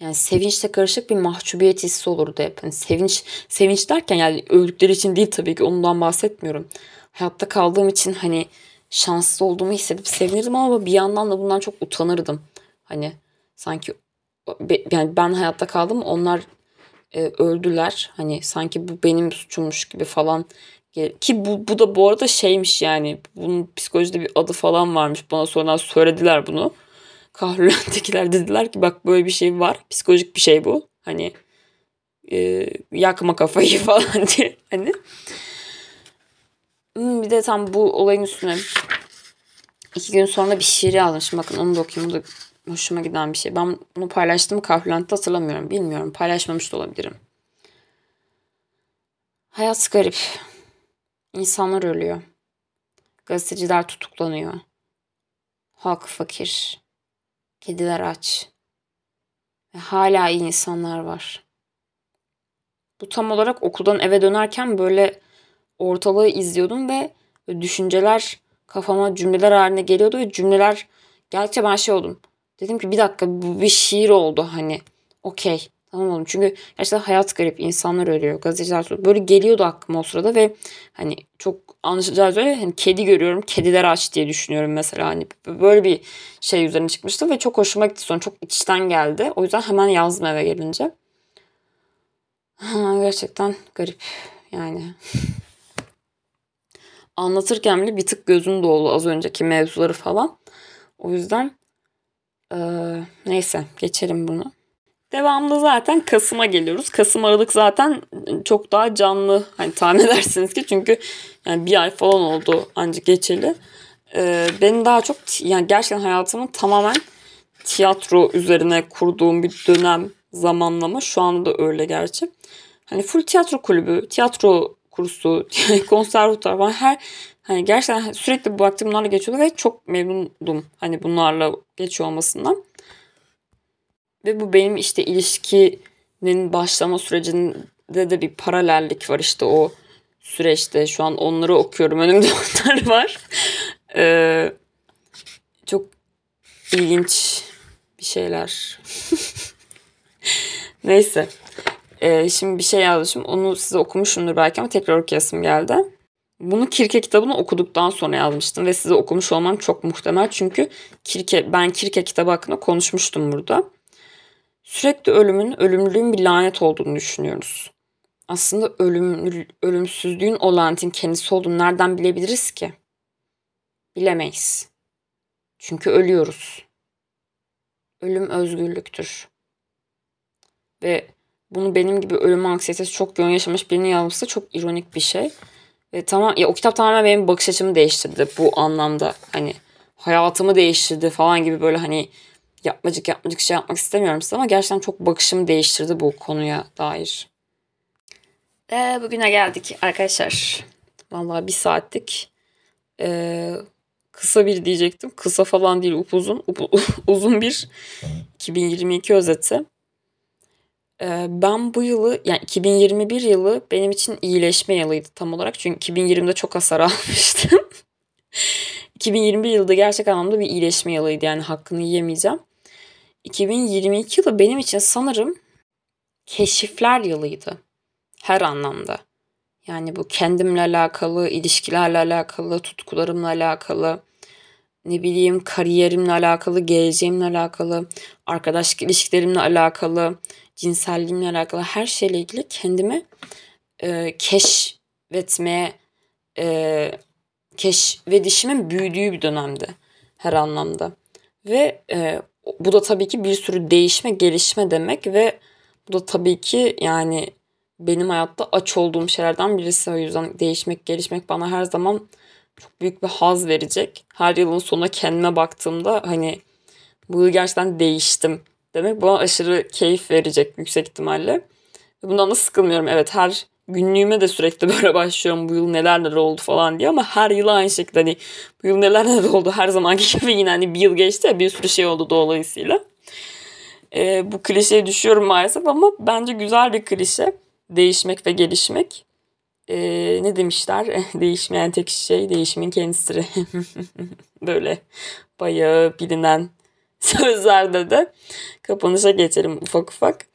A: yani sevinçle karışık bir mahcubiyet hissi olurdu hep. Hani sevinç sevinç derken yani öldükleri için değil tabii ki ondan bahsetmiyorum. Hayatta kaldığım için hani şanslı olduğumu hissedip sevinirdim ama bir yandan da bundan çok utanırdım. Hani sanki yani ben hayatta kaldım onlar e, öldüler. Hani sanki bu benim suçummuş gibi falan. Ki bu, bu da bu arada şeymiş yani. Bunun psikolojide bir adı falan varmış. Bana sonradan söylediler bunu. Kahrolent'tekiler dediler ki bak böyle bir şey var. Psikolojik bir şey bu. Hani e, yakma kafayı falan diye. Hani Hmm, bir de tam bu olayın üstüne iki gün sonra bir şiir yazmışım. Bakın onu da okuyayım. Bu da hoşuma giden bir şey. Ben bunu paylaştım Kahülent'te hatırlamıyorum. Bilmiyorum. Paylaşmamış da olabilirim. Hayat garip. İnsanlar ölüyor. Gazeteciler tutuklanıyor. Halk fakir. Kediler aç. Ve hala iyi insanlar var. Bu tam olarak okuldan eve dönerken böyle ortalığı izliyordum ve düşünceler kafama cümleler haline geliyordu ve cümleler geldikçe ben şey oldum. Dedim ki bir dakika bu bir şiir oldu hani. Okey. Tamam oğlum. Çünkü gerçekten hayat garip. insanlar ölüyor. Gazeteciler böyle geliyordu aklıma o sırada ve hani çok anlaşılacağı üzere hani kedi görüyorum. Kediler aç diye düşünüyorum mesela. Hani böyle bir şey üzerine çıkmıştı ve çok hoşuma gitti. Sonra çok içten geldi. O yüzden hemen yazdım eve gelince. Ha, gerçekten garip yani anlatırken bile bir tık gözüm dolu az önceki mevzuları falan. O yüzden e, neyse geçelim bunu. Devamlı zaten Kasım'a geliyoruz. Kasım Aralık zaten çok daha canlı. Hani tahmin edersiniz ki çünkü yani bir ay falan oldu ancak geçeli. Ee, benim daha çok yani gerçekten hayatımın tamamen tiyatro üzerine kurduğum bir dönem zamanlama. Şu anda da öyle gerçi. Hani full tiyatro kulübü, tiyatro kursu, konservatuar falan her hani gerçekten sürekli bu vakti bunlarla geçiyordu ve çok memnundum hani bunlarla geçiyor olmasından. Ve bu benim işte ilişkinin başlama sürecinde de bir paralellik var işte o süreçte. Şu an onları okuyorum. Önümde onlar var. Ee, çok ilginç bir şeyler. Neyse. Ee, şimdi bir şey yazmışım. Onu size okumuşumdur belki ama tekrar okuyasım geldi. Bunu Kirke kitabını okuduktan sonra yazmıştım ve size okumuş olmam çok muhtemel. Çünkü Kirke, ben Kirke kitabı hakkında konuşmuştum burada. Sürekli ölümün, ölümlülüğün bir lanet olduğunu düşünüyoruz. Aslında ölüm, ölümsüzlüğün o lanetin kendisi olduğunu nereden bilebiliriz ki? Bilemeyiz. Çünkü ölüyoruz. Ölüm özgürlüktür. Ve bunu benim gibi ölüm anksiyetesi çok yoğun yaşamış birinin yazması çok ironik bir şey. Ve tamam ya o kitap tamamen benim bakış açımı değiştirdi bu anlamda. Hani hayatımı değiştirdi falan gibi böyle hani yapmacık yapmacık şey yapmak istemiyorum size ama gerçekten çok bakışımı değiştirdi bu konuya dair. Ee, bugüne geldik arkadaşlar. Vallahi bir saatlik ee, kısa bir diyecektim. Kısa falan değil upuzun. Up, uzun bir 2022 özeti. Ben bu yılı yani 2021 yılı benim için iyileşme yılıydı tam olarak. Çünkü 2020'de çok hasar almıştım. 2021 yılda gerçek anlamda bir iyileşme yılıydı yani hakkını yiyemeyeceğim. 2022 yılı benim için sanırım keşifler yılıydı. Her anlamda. Yani bu kendimle alakalı, ilişkilerle alakalı, tutkularımla alakalı, ne bileyim kariyerimle alakalı, geleceğimle alakalı, arkadaşlık ilişkilerimle alakalı, cinselliğimle alakalı her şeyle ilgili kendimi e, keşfetmeye, e, keşfedişimin büyüdüğü bir dönemdi her anlamda. Ve e, bu da tabii ki bir sürü değişme, gelişme demek ve bu da tabii ki yani benim hayatta aç olduğum şeylerden birisi. O yüzden değişmek, gelişmek bana her zaman çok büyük bir haz verecek. Her yılın sonuna kendime baktığımda hani bu yıl gerçekten değiştim demek bana aşırı keyif verecek yüksek ihtimalle. Bundan da sıkılmıyorum. Evet her günlüğüme de sürekli böyle başlıyorum bu yıl neler neler oldu falan diye ama her yıl aynı şekilde hani bu yıl neler neler oldu her zamanki gibi yine hani bir yıl geçti bir sürü şey oldu dolayısıyla. Ee, bu klişeye düşüyorum maalesef ama bence güzel bir klişe. Değişmek ve gelişmek. Ee, ne demişler? Değişmeyen tek şey değişimin kendisidir. böyle bayağı bilinen sözlerde de kapanışa geçelim ufak ufak.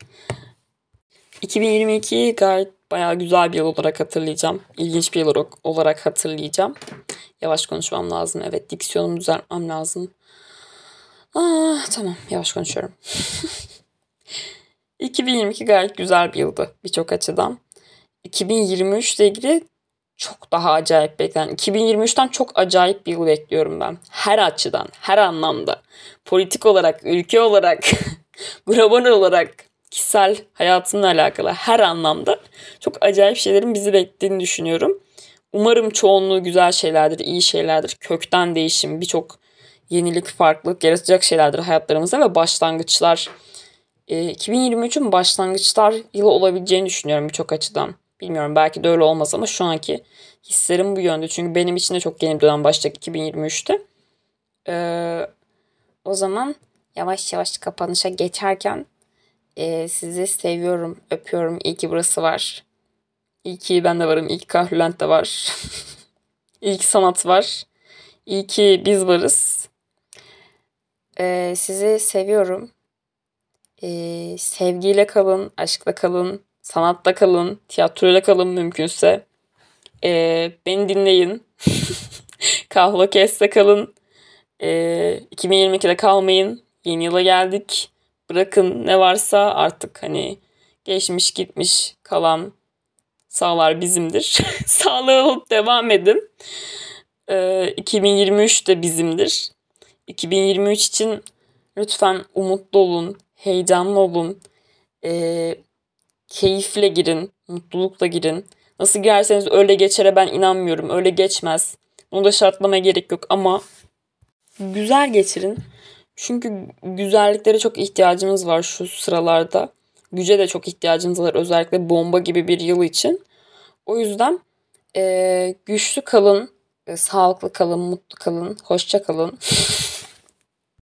A: 2022'yi gayet bayağı güzel bir yıl olarak hatırlayacağım. İlginç bir yıl olarak hatırlayacağım. Yavaş konuşmam lazım. Evet diksiyonumu düzeltmem lazım. Ah, tamam yavaş konuşuyorum. 2022 gayet güzel bir yıldı birçok açıdan. 2023 ile ilgili çok daha acayip beklen. 2023'ten çok acayip bir yıl bekliyorum ben. Her açıdan, her anlamda. Politik olarak, ülke olarak, global olarak, kişisel hayatımla alakalı her anlamda çok acayip şeylerin bizi beklediğini düşünüyorum. Umarım çoğunluğu güzel şeylerdir, iyi şeylerdir. Kökten değişim, birçok yenilik, farklılık yaratacak şeylerdir hayatlarımızda ve başlangıçlar. 2023'ün e, başlangıçlar yılı olabileceğini düşünüyorum birçok açıdan. Bilmiyorum belki de öyle olmaz ama şu anki hislerim bu yönde. Çünkü benim için de çok yeni bir dönem başlayacak 2023'te. Ee, o zaman yavaş yavaş kapanışa geçerken e, sizi seviyorum, öpüyorum. İyi ki burası var. İyi ki ben de varım. İyi ki Kahrülent de var. İyi ki sanat var. İyi ki biz varız. Ee, sizi seviyorum. Ee, sevgiyle kalın, aşkla kalın, sanatta kalın, tiyatroyla kalın mümkünse. Ee, beni dinleyin. Kahlo Kes'te kalın. Ee, 2022'de kalmayın. Yeni yıla geldik. Bırakın ne varsa artık hani geçmiş gitmiş kalan sağlar bizimdir. Sağlığı olup devam edin. Ee, 2023 de bizimdir. 2023 için lütfen umutlu olun, heyecanlı olun. Ee, keyifle girin, mutlulukla girin. Nasıl girerseniz öyle geçere ben inanmıyorum. Öyle geçmez. Bunu da şartlamaya gerek yok ama güzel geçirin. Çünkü güzelliklere çok ihtiyacımız var şu sıralarda. Güce de çok ihtiyacımız var özellikle bomba gibi bir yıl için. O yüzden e, güçlü kalın, e, sağlıklı kalın, mutlu kalın, hoşça kalın.